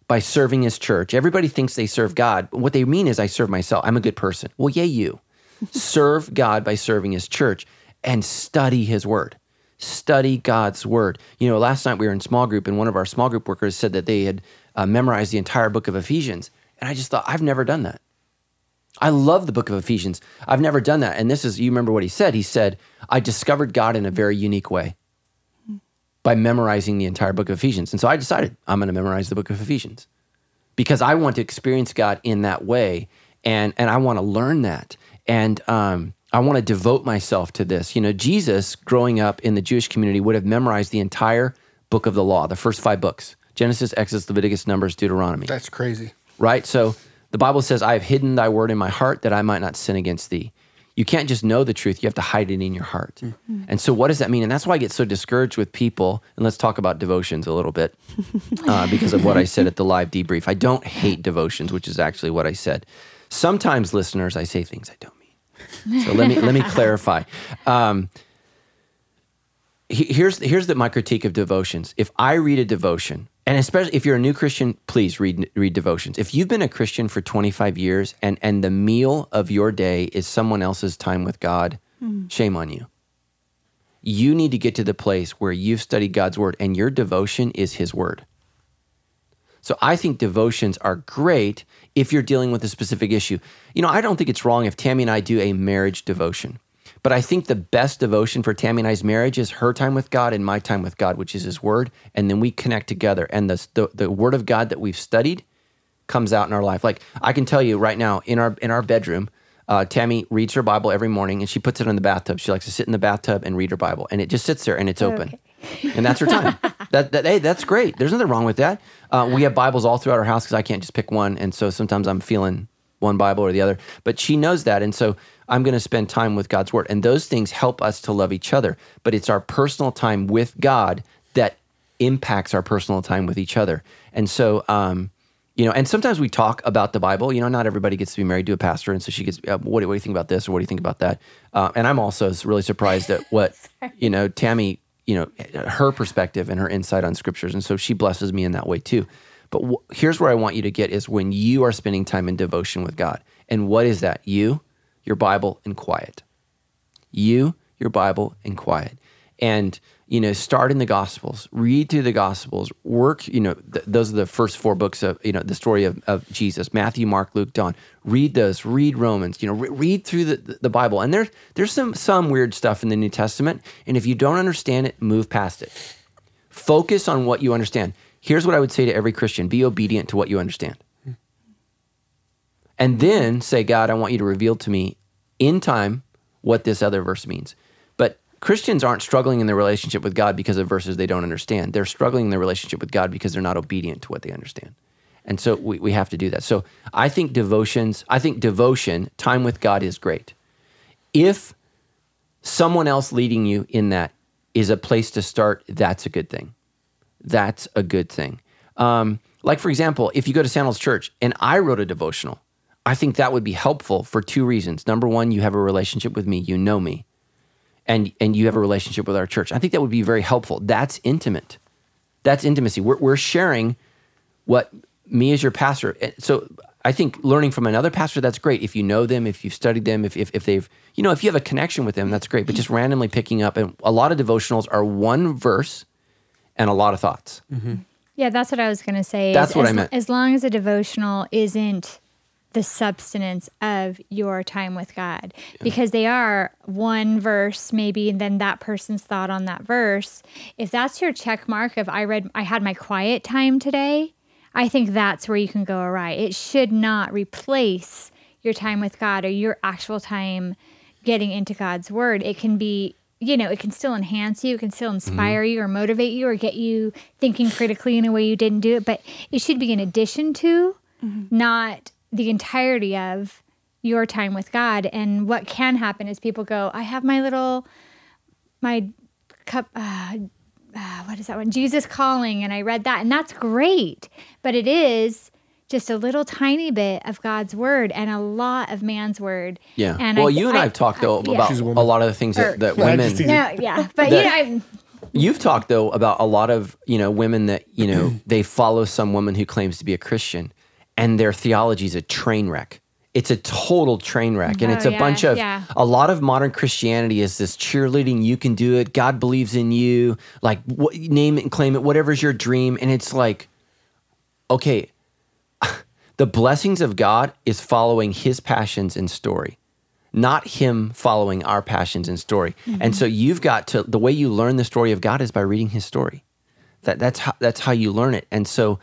by serving his church. Everybody thinks they serve God. but What they mean is I serve myself. I'm a good person. Well, yay you. serve God by serving his church and study his word study God's word. You know, last night we were in small group, and one of our small group workers said that they had uh, memorized the entire book of Ephesians. And I just thought, I've never done that. I love the book of Ephesians. I've never done that. And this is, you remember what he said? He said, I discovered God in a very unique way by memorizing the entire book of Ephesians. And so I decided I'm going to memorize the book of Ephesians because I want to experience God in that way. And, and I want to learn that. And, um, I want to devote myself to this. You know, Jesus, growing up in the Jewish community, would have memorized the entire book of the law, the first five books Genesis, Exodus, Leviticus, Numbers, Deuteronomy, That's crazy. right? So the Bible says, I have hidden thy word in my heart that I might not sin against thee. You can't just know the truth, you have to hide it in your heart. And so, what does that mean? And that's why I get so discouraged with people. And let's talk about devotions a little bit uh, because of what I said at the live debrief. I don't hate devotions, which is actually what I said. Sometimes, listeners, I say things I don't mean. So let me let me clarify. Um, here's here's the my critique of devotions. If I read a devotion, and especially if you're a new Christian, please read read devotions. If you've been a Christian for 25 years and and the meal of your day is someone else's time with God, hmm. shame on you. You need to get to the place where you've studied God's word and your devotion is His word. So I think devotions are great if you're dealing with a specific issue. You know, I don't think it's wrong if Tammy and I do a marriage devotion. But I think the best devotion for Tammy and I's marriage is her time with God and my time with God, which is His Word, and then we connect together. And the the, the Word of God that we've studied comes out in our life. Like I can tell you right now, in our in our bedroom, uh, Tammy reads her Bible every morning, and she puts it in the bathtub. She likes to sit in the bathtub and read her Bible, and it just sits there and it's open, and that's her time. that, that hey, that's great. There's nothing wrong with that. Uh, we have Bibles all throughout our house because I can't just pick one, and so sometimes I'm feeling one Bible or the other. But she knows that, and so I'm going to spend time with God's Word, and those things help us to love each other. But it's our personal time with God that impacts our personal time with each other, and so. Um, you know, and sometimes we talk about the Bible. You know, not everybody gets to be married to a pastor, and so she gets, uh, what, do- what do you think about this, or what do you think about that? Uh, and I'm also really surprised at what you know, Tammy, you know, her perspective and her insight on scriptures, and so she blesses me in that way too. But w- here's where I want you to get is when you are spending time in devotion with God. And what is that? You, your Bible, and quiet. You, your Bible, and quiet. And you know, start in the Gospels, read through the Gospels, work. You know, th- those are the first four books of you know the story of, of Jesus: Matthew, Mark, Luke, John. Read those. Read Romans. You know, re- read through the, the Bible. And there's there's some some weird stuff in the New Testament. And if you don't understand it, move past it. Focus on what you understand. Here's what I would say to every Christian: Be obedient to what you understand. And then say, God, I want you to reveal to me in time what this other verse means. But Christians aren't struggling in their relationship with God because of verses they don't understand. They're struggling in their relationship with God because they're not obedient to what they understand. And so we, we have to do that. So I think devotions, I think devotion, time with God is great. If someone else leading you in that is a place to start, that's a good thing. That's a good thing. Um, like, for example, if you go to Sandals Church and I wrote a devotional, I think that would be helpful for two reasons. Number one, you have a relationship with me, you know me and and you have a relationship with our church. I think that would be very helpful. That's intimate. That's intimacy. We're we're sharing what me as your pastor. eh, So I think learning from another pastor that's great. If you know them, if you've studied them, if if, if they've you know if you have a connection with them, that's great. But just randomly picking up and a lot of devotionals are one verse and a lot of thoughts. Yeah, that's what I was going to say. is That's what as, I meant. As long as a devotional isn't the substance of your time with God, because they are one verse, maybe, and then that person's thought on that verse. If that's your check mark of I read, I had my quiet time today, I think that's where you can go awry. It should not replace your time with God or your actual time getting into God's word. It can be, you know, it can still enhance you, it can still mm-hmm. inspire you or motivate you or get you thinking critically in a way you didn't do it, but it should be in addition to, mm-hmm. not the entirety of your time with God. And what can happen is people go, I have my little, my cup, uh, uh, what is that one? Jesus Calling, and I read that, and that's great. But it is just a little tiny bit of God's word and a lot of man's word. Yeah. And well, I- you and I, I- have talked I- though yeah. about a a, lot of the things that, that No, women. just teasing. No, yeah, but That- you know, You've talked though about a lot of you know women that you know they follow some woman who claims to be a Christian, and their theology is a train wreck. It's a total train wreck, and Oh, it's a oh, yeah, bunch of yeah. a lot of modern Christianity is this cheerleading. You can do it. God believes in you. Like what, name it and claim it. Whatever's your dream, and it's like, okay, the blessings of God is following His passions and story not him following our passions and story. Mm-hmm. And so you've got to the way you learn the story of God is by reading his story. That that's how that's how you learn it. And so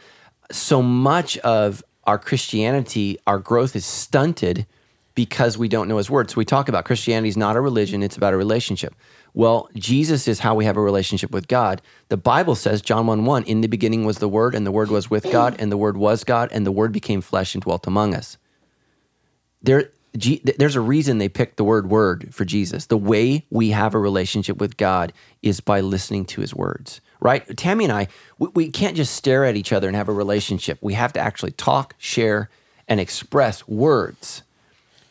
so much of our Christianity, our growth is stunted because we don't know his word. So we talk about Christianity is not a religion, it's about a relationship. Well, Jesus is how we have a relationship with God. The Bible says, John 1 1, in the beginning was the Word, and the Word was with God, and the Word was God, and the Word became flesh and dwelt among us there G, there's a reason they picked the word word for Jesus. The way we have a relationship with God is by listening to his words, right? Tammy and I, we, we can't just stare at each other and have a relationship. We have to actually talk, share, and express words.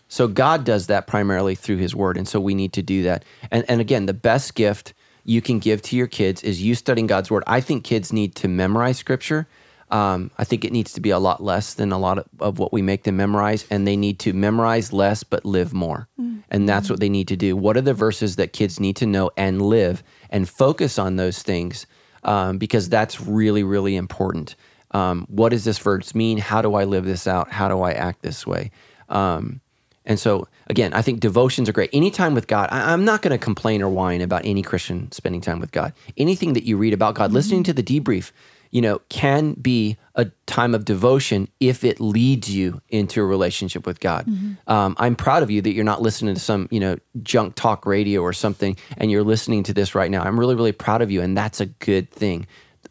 So God does that primarily through his word. And so we need to do that. And, and again, the best gift you can give to your kids is you studying God's word. I think kids need to memorize scripture. Um, I think it needs to be a lot less than a lot of, of what we make them memorize, and they need to memorize less but live more. And that's what they need to do. What are the verses that kids need to know and live and focus on those things um, because that's really, really important. Um, what does this verse mean? How do I live this out? How do I act this way? Um, and so, again, I think devotions are great. Any time with God, I, I'm not going to complain or whine about any Christian spending time with God. Anything that you read about God, listening to the debrief, you know, can be a time of devotion if it leads you into a relationship with God. Um, I'm proud of you that you're not listening to some, you know, junk talk radio or something, and you're listening to this right now. I'm really, really proud of you, and that's a good thing.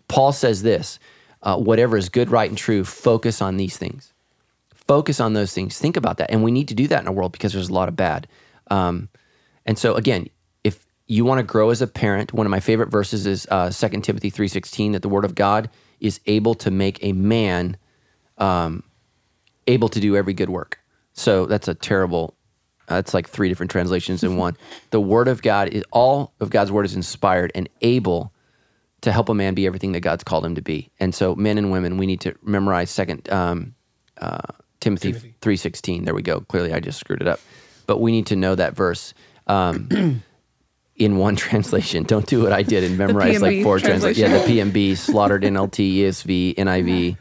Paul says this uh, whatever is good, right, and true, focus on these things focus on those things think about that and we need to do that in a world because there's a lot of bad um, and so again you want to grow as a parent one of my favorite verses is uh, 2 timothy 3.16 that the word of god is able to make a man um, able to do every good work so that's a terrible that's like three different translations in one the word of god is all of god's word is inspired and able to help a man be everything that God's called him to be. And so, men and women, we need to memorize Second um, uh, Timothy three sixteen. There we go. Clearly, I just screwed it up, but we need to know that verse. Um, in one translation, don't do what I did and memorize like four translations. translation. Yeah, the PMB, slaughtered NLT, ESV, NIV,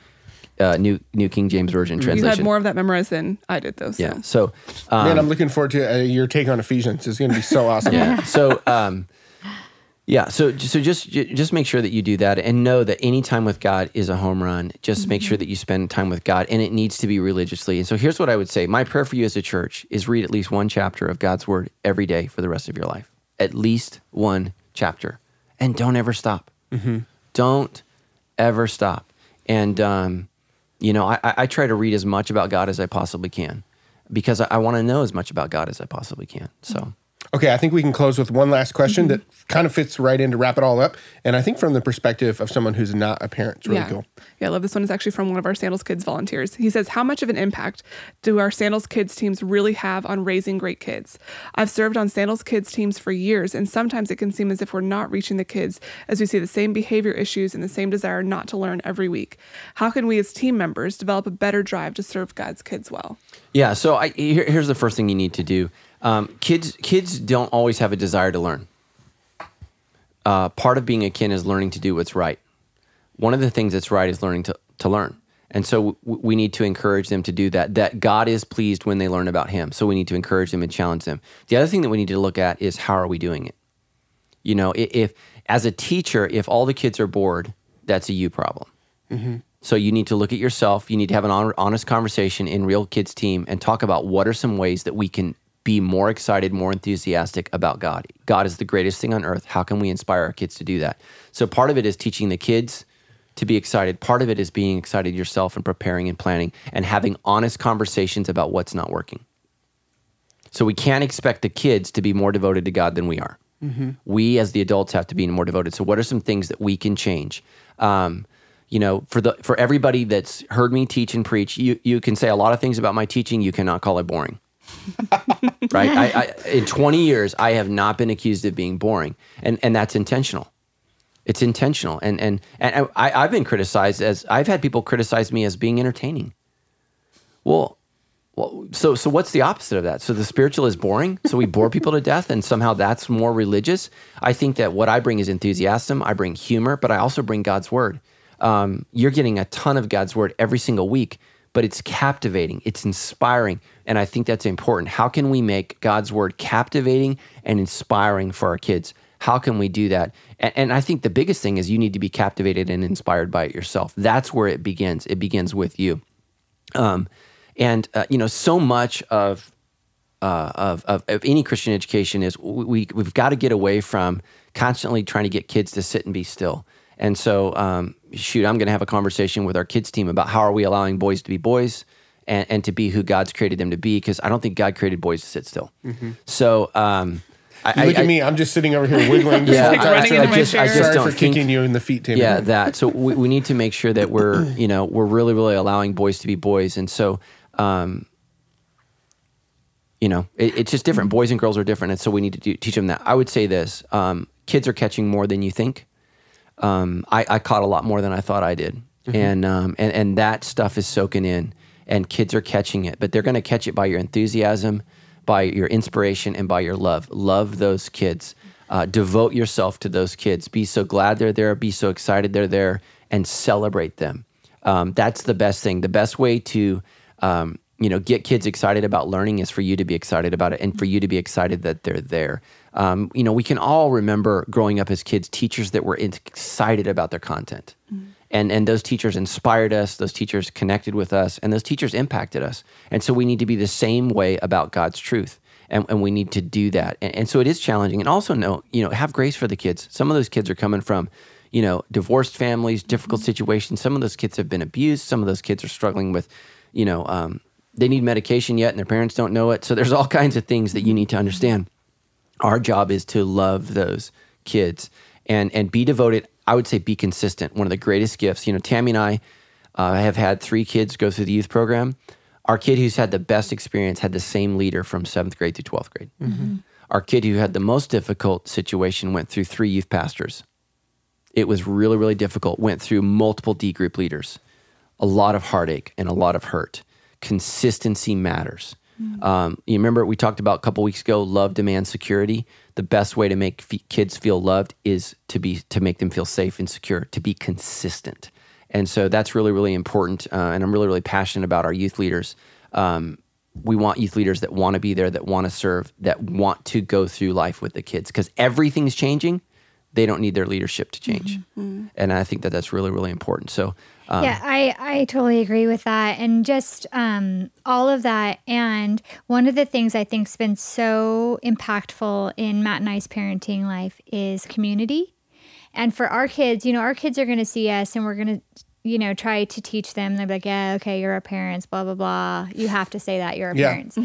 uh, New New King James Version translation. You had more of that memorized than I did, though. So. Yeah. So, um, Man, I'm looking forward to uh, your take on Ephesians. It's going to be so awesome. yeah. So, um, yeah. So, so just just make sure that you do that, and know that any time with God is a home run. Just make sure that you spend time with God, and it needs to be religiously. And so, here's what I would say: My prayer for you as a church is read at least one chapter of God's Word every day for the rest of your life. At least one chapter, and don't ever stop. Don't ever stop. And um, you know, I, I try to read as much about God as I possibly can because I, I want to know as much about God as I possibly can. So. Okay, I think we can close with one last question mm-hmm. that kind of fits right in to wrap it all up. And I think from the perspective of someone who's not a parent, it's really yeah. cool. Yeah, I love this one. It's actually from one of our Sandals Kids volunteers. He says, How much of an impact do our Sandals Kids teams really have on raising great kids? I've served on Sandals Kids teams for years, and sometimes it can seem as if we're not reaching the kids as we see the same behavior issues and the same desire not to learn every week. How can we as team members develop a better drive to serve God's kids well? Yeah. So I, here, here's the first thing you need to do. Um, kids, kids don't always have a desire to learn. Uh, part of being a kid is learning to do what's right. One of the things that's right is learning to, to learn. And so w- we need to encourage them to do that. That God is pleased when they learn about Him. So we need to encourage them and challenge them. The other thing that we need to look at is how are we doing it? You know, i- if as a teacher, if all the kids are bored, that's a you problem. So you need to look at yourself. You need to have an hon- honest conversation in real kids team and talk about what are some ways that we can be more excited, more enthusiastic about God. God is the greatest thing on earth. How can we inspire our kids to do that? So part of it is teaching the kids to be excited. Part of it is being excited yourself and preparing and planning and having honest conversations about what's not working. So we can't expect the kids to be more devoted to God than we are. We as the adults have to be more devoted. So what are some things that we can change? Um, you know, for the for everybody that's heard me teach and preach, you you can say a lot of things about my teaching. You cannot call it boring. Right? I, I, in 20 years, I have not been accused of being boring, and and that's intentional. It's intentional, and and and I, I've been criticized as I've had people criticize me as being entertaining. Well, well, so so what's the opposite of that? So the spiritual is boring, so we bore people to death, and somehow that's more religious. I think that what I bring is enthusiasm. I bring humor, but I also bring God's word. Um, you're getting a ton of God's word every single week, but it's captivating, it's inspiring, and I think that's important. How can we make God's word captivating and inspiring for our kids? How can we do that? And, and I think the biggest thing is you need to be captivated and inspired by it yourself. That's where it begins. It begins with you. Um, and uh, you know, so much of, uh, of of of any Christian education is we we've got to get away from constantly trying to get kids to sit and be still. And so, um, shoot, I'm going to have a conversation with our kids team about how are we allowing boys to be boys and, and to be who God's created them to be because I don't think God created boys to sit still. So. Um, I, look I- at me. I'm just sitting over here wiggling. Yeah, Like I- running I just- I chair. just Sorry don't for think- kicking you in the feet, Tim. yeah that so we, we need to make sure that we're you know we're really really allowing boys to be boys and so um you know it, it's just different boys and girls are different and so we need to do, teach them that i would say this um, kids are catching more than you think um, I, I caught a lot more than i thought i did. And, um, and and that stuff is soaking in and kids are catching it but they're going to catch it by your enthusiasm by your inspiration and by your love. Love those kids. Uh, devote yourself to those kids. Be so glad they're there. Be so excited they're there and celebrate them. Um, that's the best thing. The best way to um, you know get kids excited about learning is for you to be excited about it and for you to be excited that they're there. Um, you know we can all remember growing up as kids teachers that were excited about their content. And and those teachers inspired us those teachers connected with us and those teachers impacted us. And so we need to be the same way about god's truth and, and we need to do that. And, and so it is challenging. And also know you know have grace for the kids. Some of those kids are coming from you know divorced families difficult situations. Some of those kids have been abused. Some of those kids are struggling with you know um, they need medication yet and their parents don't know it. So there's all kinds of things that you need to understand. Our job is to love those kids and and be devoted. I would say be consistent. One of the greatest gifts you know tammy and i uh, have had three kids go through the youth program. Our kid who's had the best experience had the same leader from seventh grade through 12th grade. Our kid who had the most difficult situation went through three youth pastors. It was really, really difficult. Went through multiple D group leaders, a lot of heartache and a lot of hurt. Consistency matters. Um, you remember we talked about a couple weeks ago. Love demands security. The best way to make f- kids feel loved is to be to make them feel safe and secure. To be consistent, and so that's really really important. Uh, and I'm really really passionate about our youth leaders. Um, we want youth leaders that want to be there, that want to serve, that want to go through life with the kids because everything's changing. They don't need their leadership to change, and I think that that's really really important. So. Um, yeah, I, I totally agree with that. And just um, all of that. And one of the things I think's been so impactful in Matt and I's parenting life is community. And for our kids, you know, our kids are going to see us and we're going to, you know, try to teach them. They're like, yeah, okay, you're our parents, blah, blah, blah. You have to say that you're our Yeah. parents.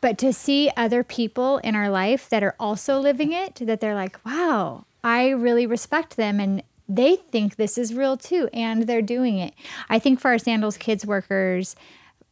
But to see other people in our life that are also living it, that they're like, wow, I really respect them and they think this is real too, and they're doing it. I think for our Sandals Kids workers,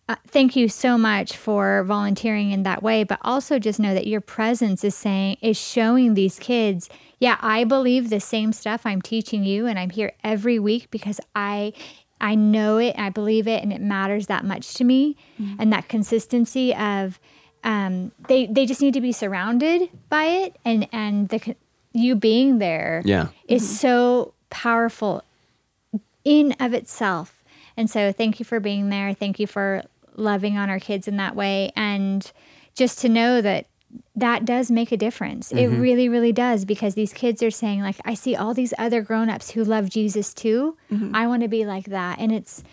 uh, thank you so much for volunteering in that way, but also just know that your presence is saying, is showing these kids, yeah, I believe the same stuff I'm teaching you, and I'm here every week because I. I know it, I believe it, and it matters that much to me. And that consistency of um, they they just need to be surrounded by it, and and the you being there Yeah. is so powerful in of itself. And so thank you for being there. Thank you for loving on our kids in that way and just to know that that does make a difference. It mm-hmm. really really does because these kids are saying like I see all these other grown-ups who love Jesus too. Mm-hmm. I want to be like that and it's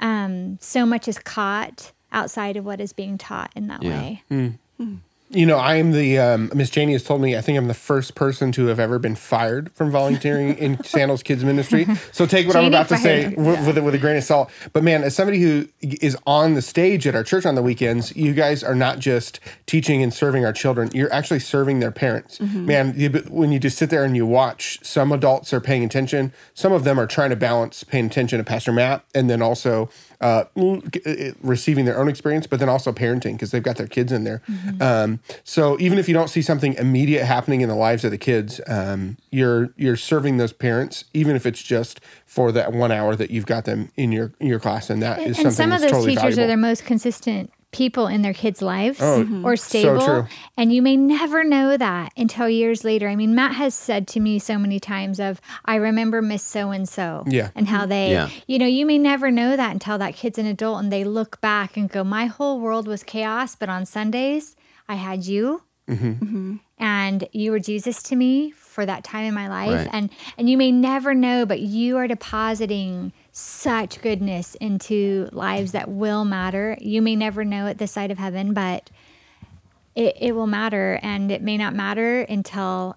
um so much is caught outside of what is being taught in that Yeah. way. Hmm. Hmm. You know, I am the um, Miss Janie has told me I think I'm the first person to have ever been fired from volunteering in Sandals Kids Ministry. So take what I'm Janie about to say with, with, a, with a grain of salt. But man, as somebody who is on the stage at our church on the weekends, you guys are not just teaching and serving our children; you're actually serving their parents. Man, you, when you just sit there and you watch, some adults are paying attention. Some of them are trying to balance paying attention to Pastor Matt, and then also uh, uh, receiving their own experience, but then also parenting because they've got their kids in there. Um, so even if you don't see something immediate happening in the lives of the kids, um, you're you're serving those parents, even if it's just for that one hour that you've got them in your in your class, and that is and something some of that's those totally teachers valuable. are their most consistent people in their kids' lives Oh, mm-hmm. or so stable. true. and you may never know that until years later. I mean, Matt has said to me so many times of, I remember Miss So and so. Yeah. And how they Yeah. you know, you may never know that until that kid's an adult and they look back and go, My whole world was chaos, but on Sundays I had you mm-hmm. Mm-hmm. and you were Jesus to me for that time in my life Right. and and you may never know but you are depositing such goodness into lives that will matter. You may never know at this side of heaven but it, it will matter and it may not matter until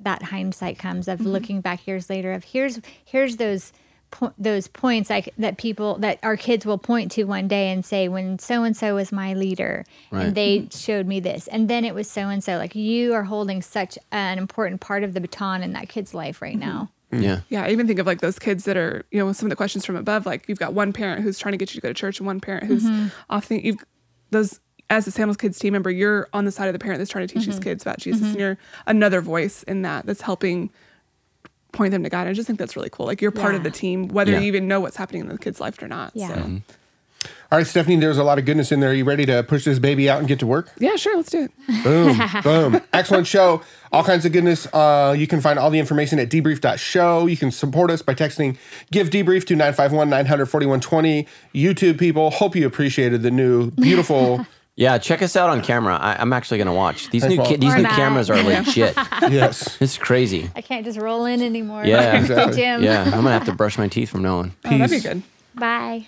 that hindsight comes of mm-hmm. looking back years later of here's here's those po- those points like that people that our kids will point to one day and say when so and so was my leader Right. and they mm-hmm. showed me this and then it was so and so like you are holding such an important part of the baton in that kid's life right mm-hmm. now Mm. Yeah. Yeah, I even think of like those kids that are, you know, some of the questions from above, like you've got one parent who's trying to get you to go to church and one parent who's mm-hmm. often you've those as a Sandals Kids team member, you're on the side of the parent that's trying to teach these mm-hmm. kids about Jesus and mm-hmm. you're another voice in that that's helping point them to God. I just think that's really cool. Like you're part of the team, whether Yeah. you even know what's happening in the kid's life or not. Yeah. So All right, Stephanie, there's a lot of goodness in there. Are you ready to push this baby out and get to work? yeah, sure, let's do it. Boom, boom. Excellent show. All kinds of goodness. Uh, you can find all the information at debrief.show. You can support us by texting Give Debrief to 951 900 4120. YouTube people, hope you appreciated the new, beautiful. Yeah, check us out on camera. I, I'm actually going to watch. These new Paul. ki- these Or new not. cameras are legit. yes. It's crazy. i can't just roll in anymore Yeah. to Exactly. gym Yeah, I'm gonna have to brush my teeth from now on. Oh, that'd be Peace. good. bye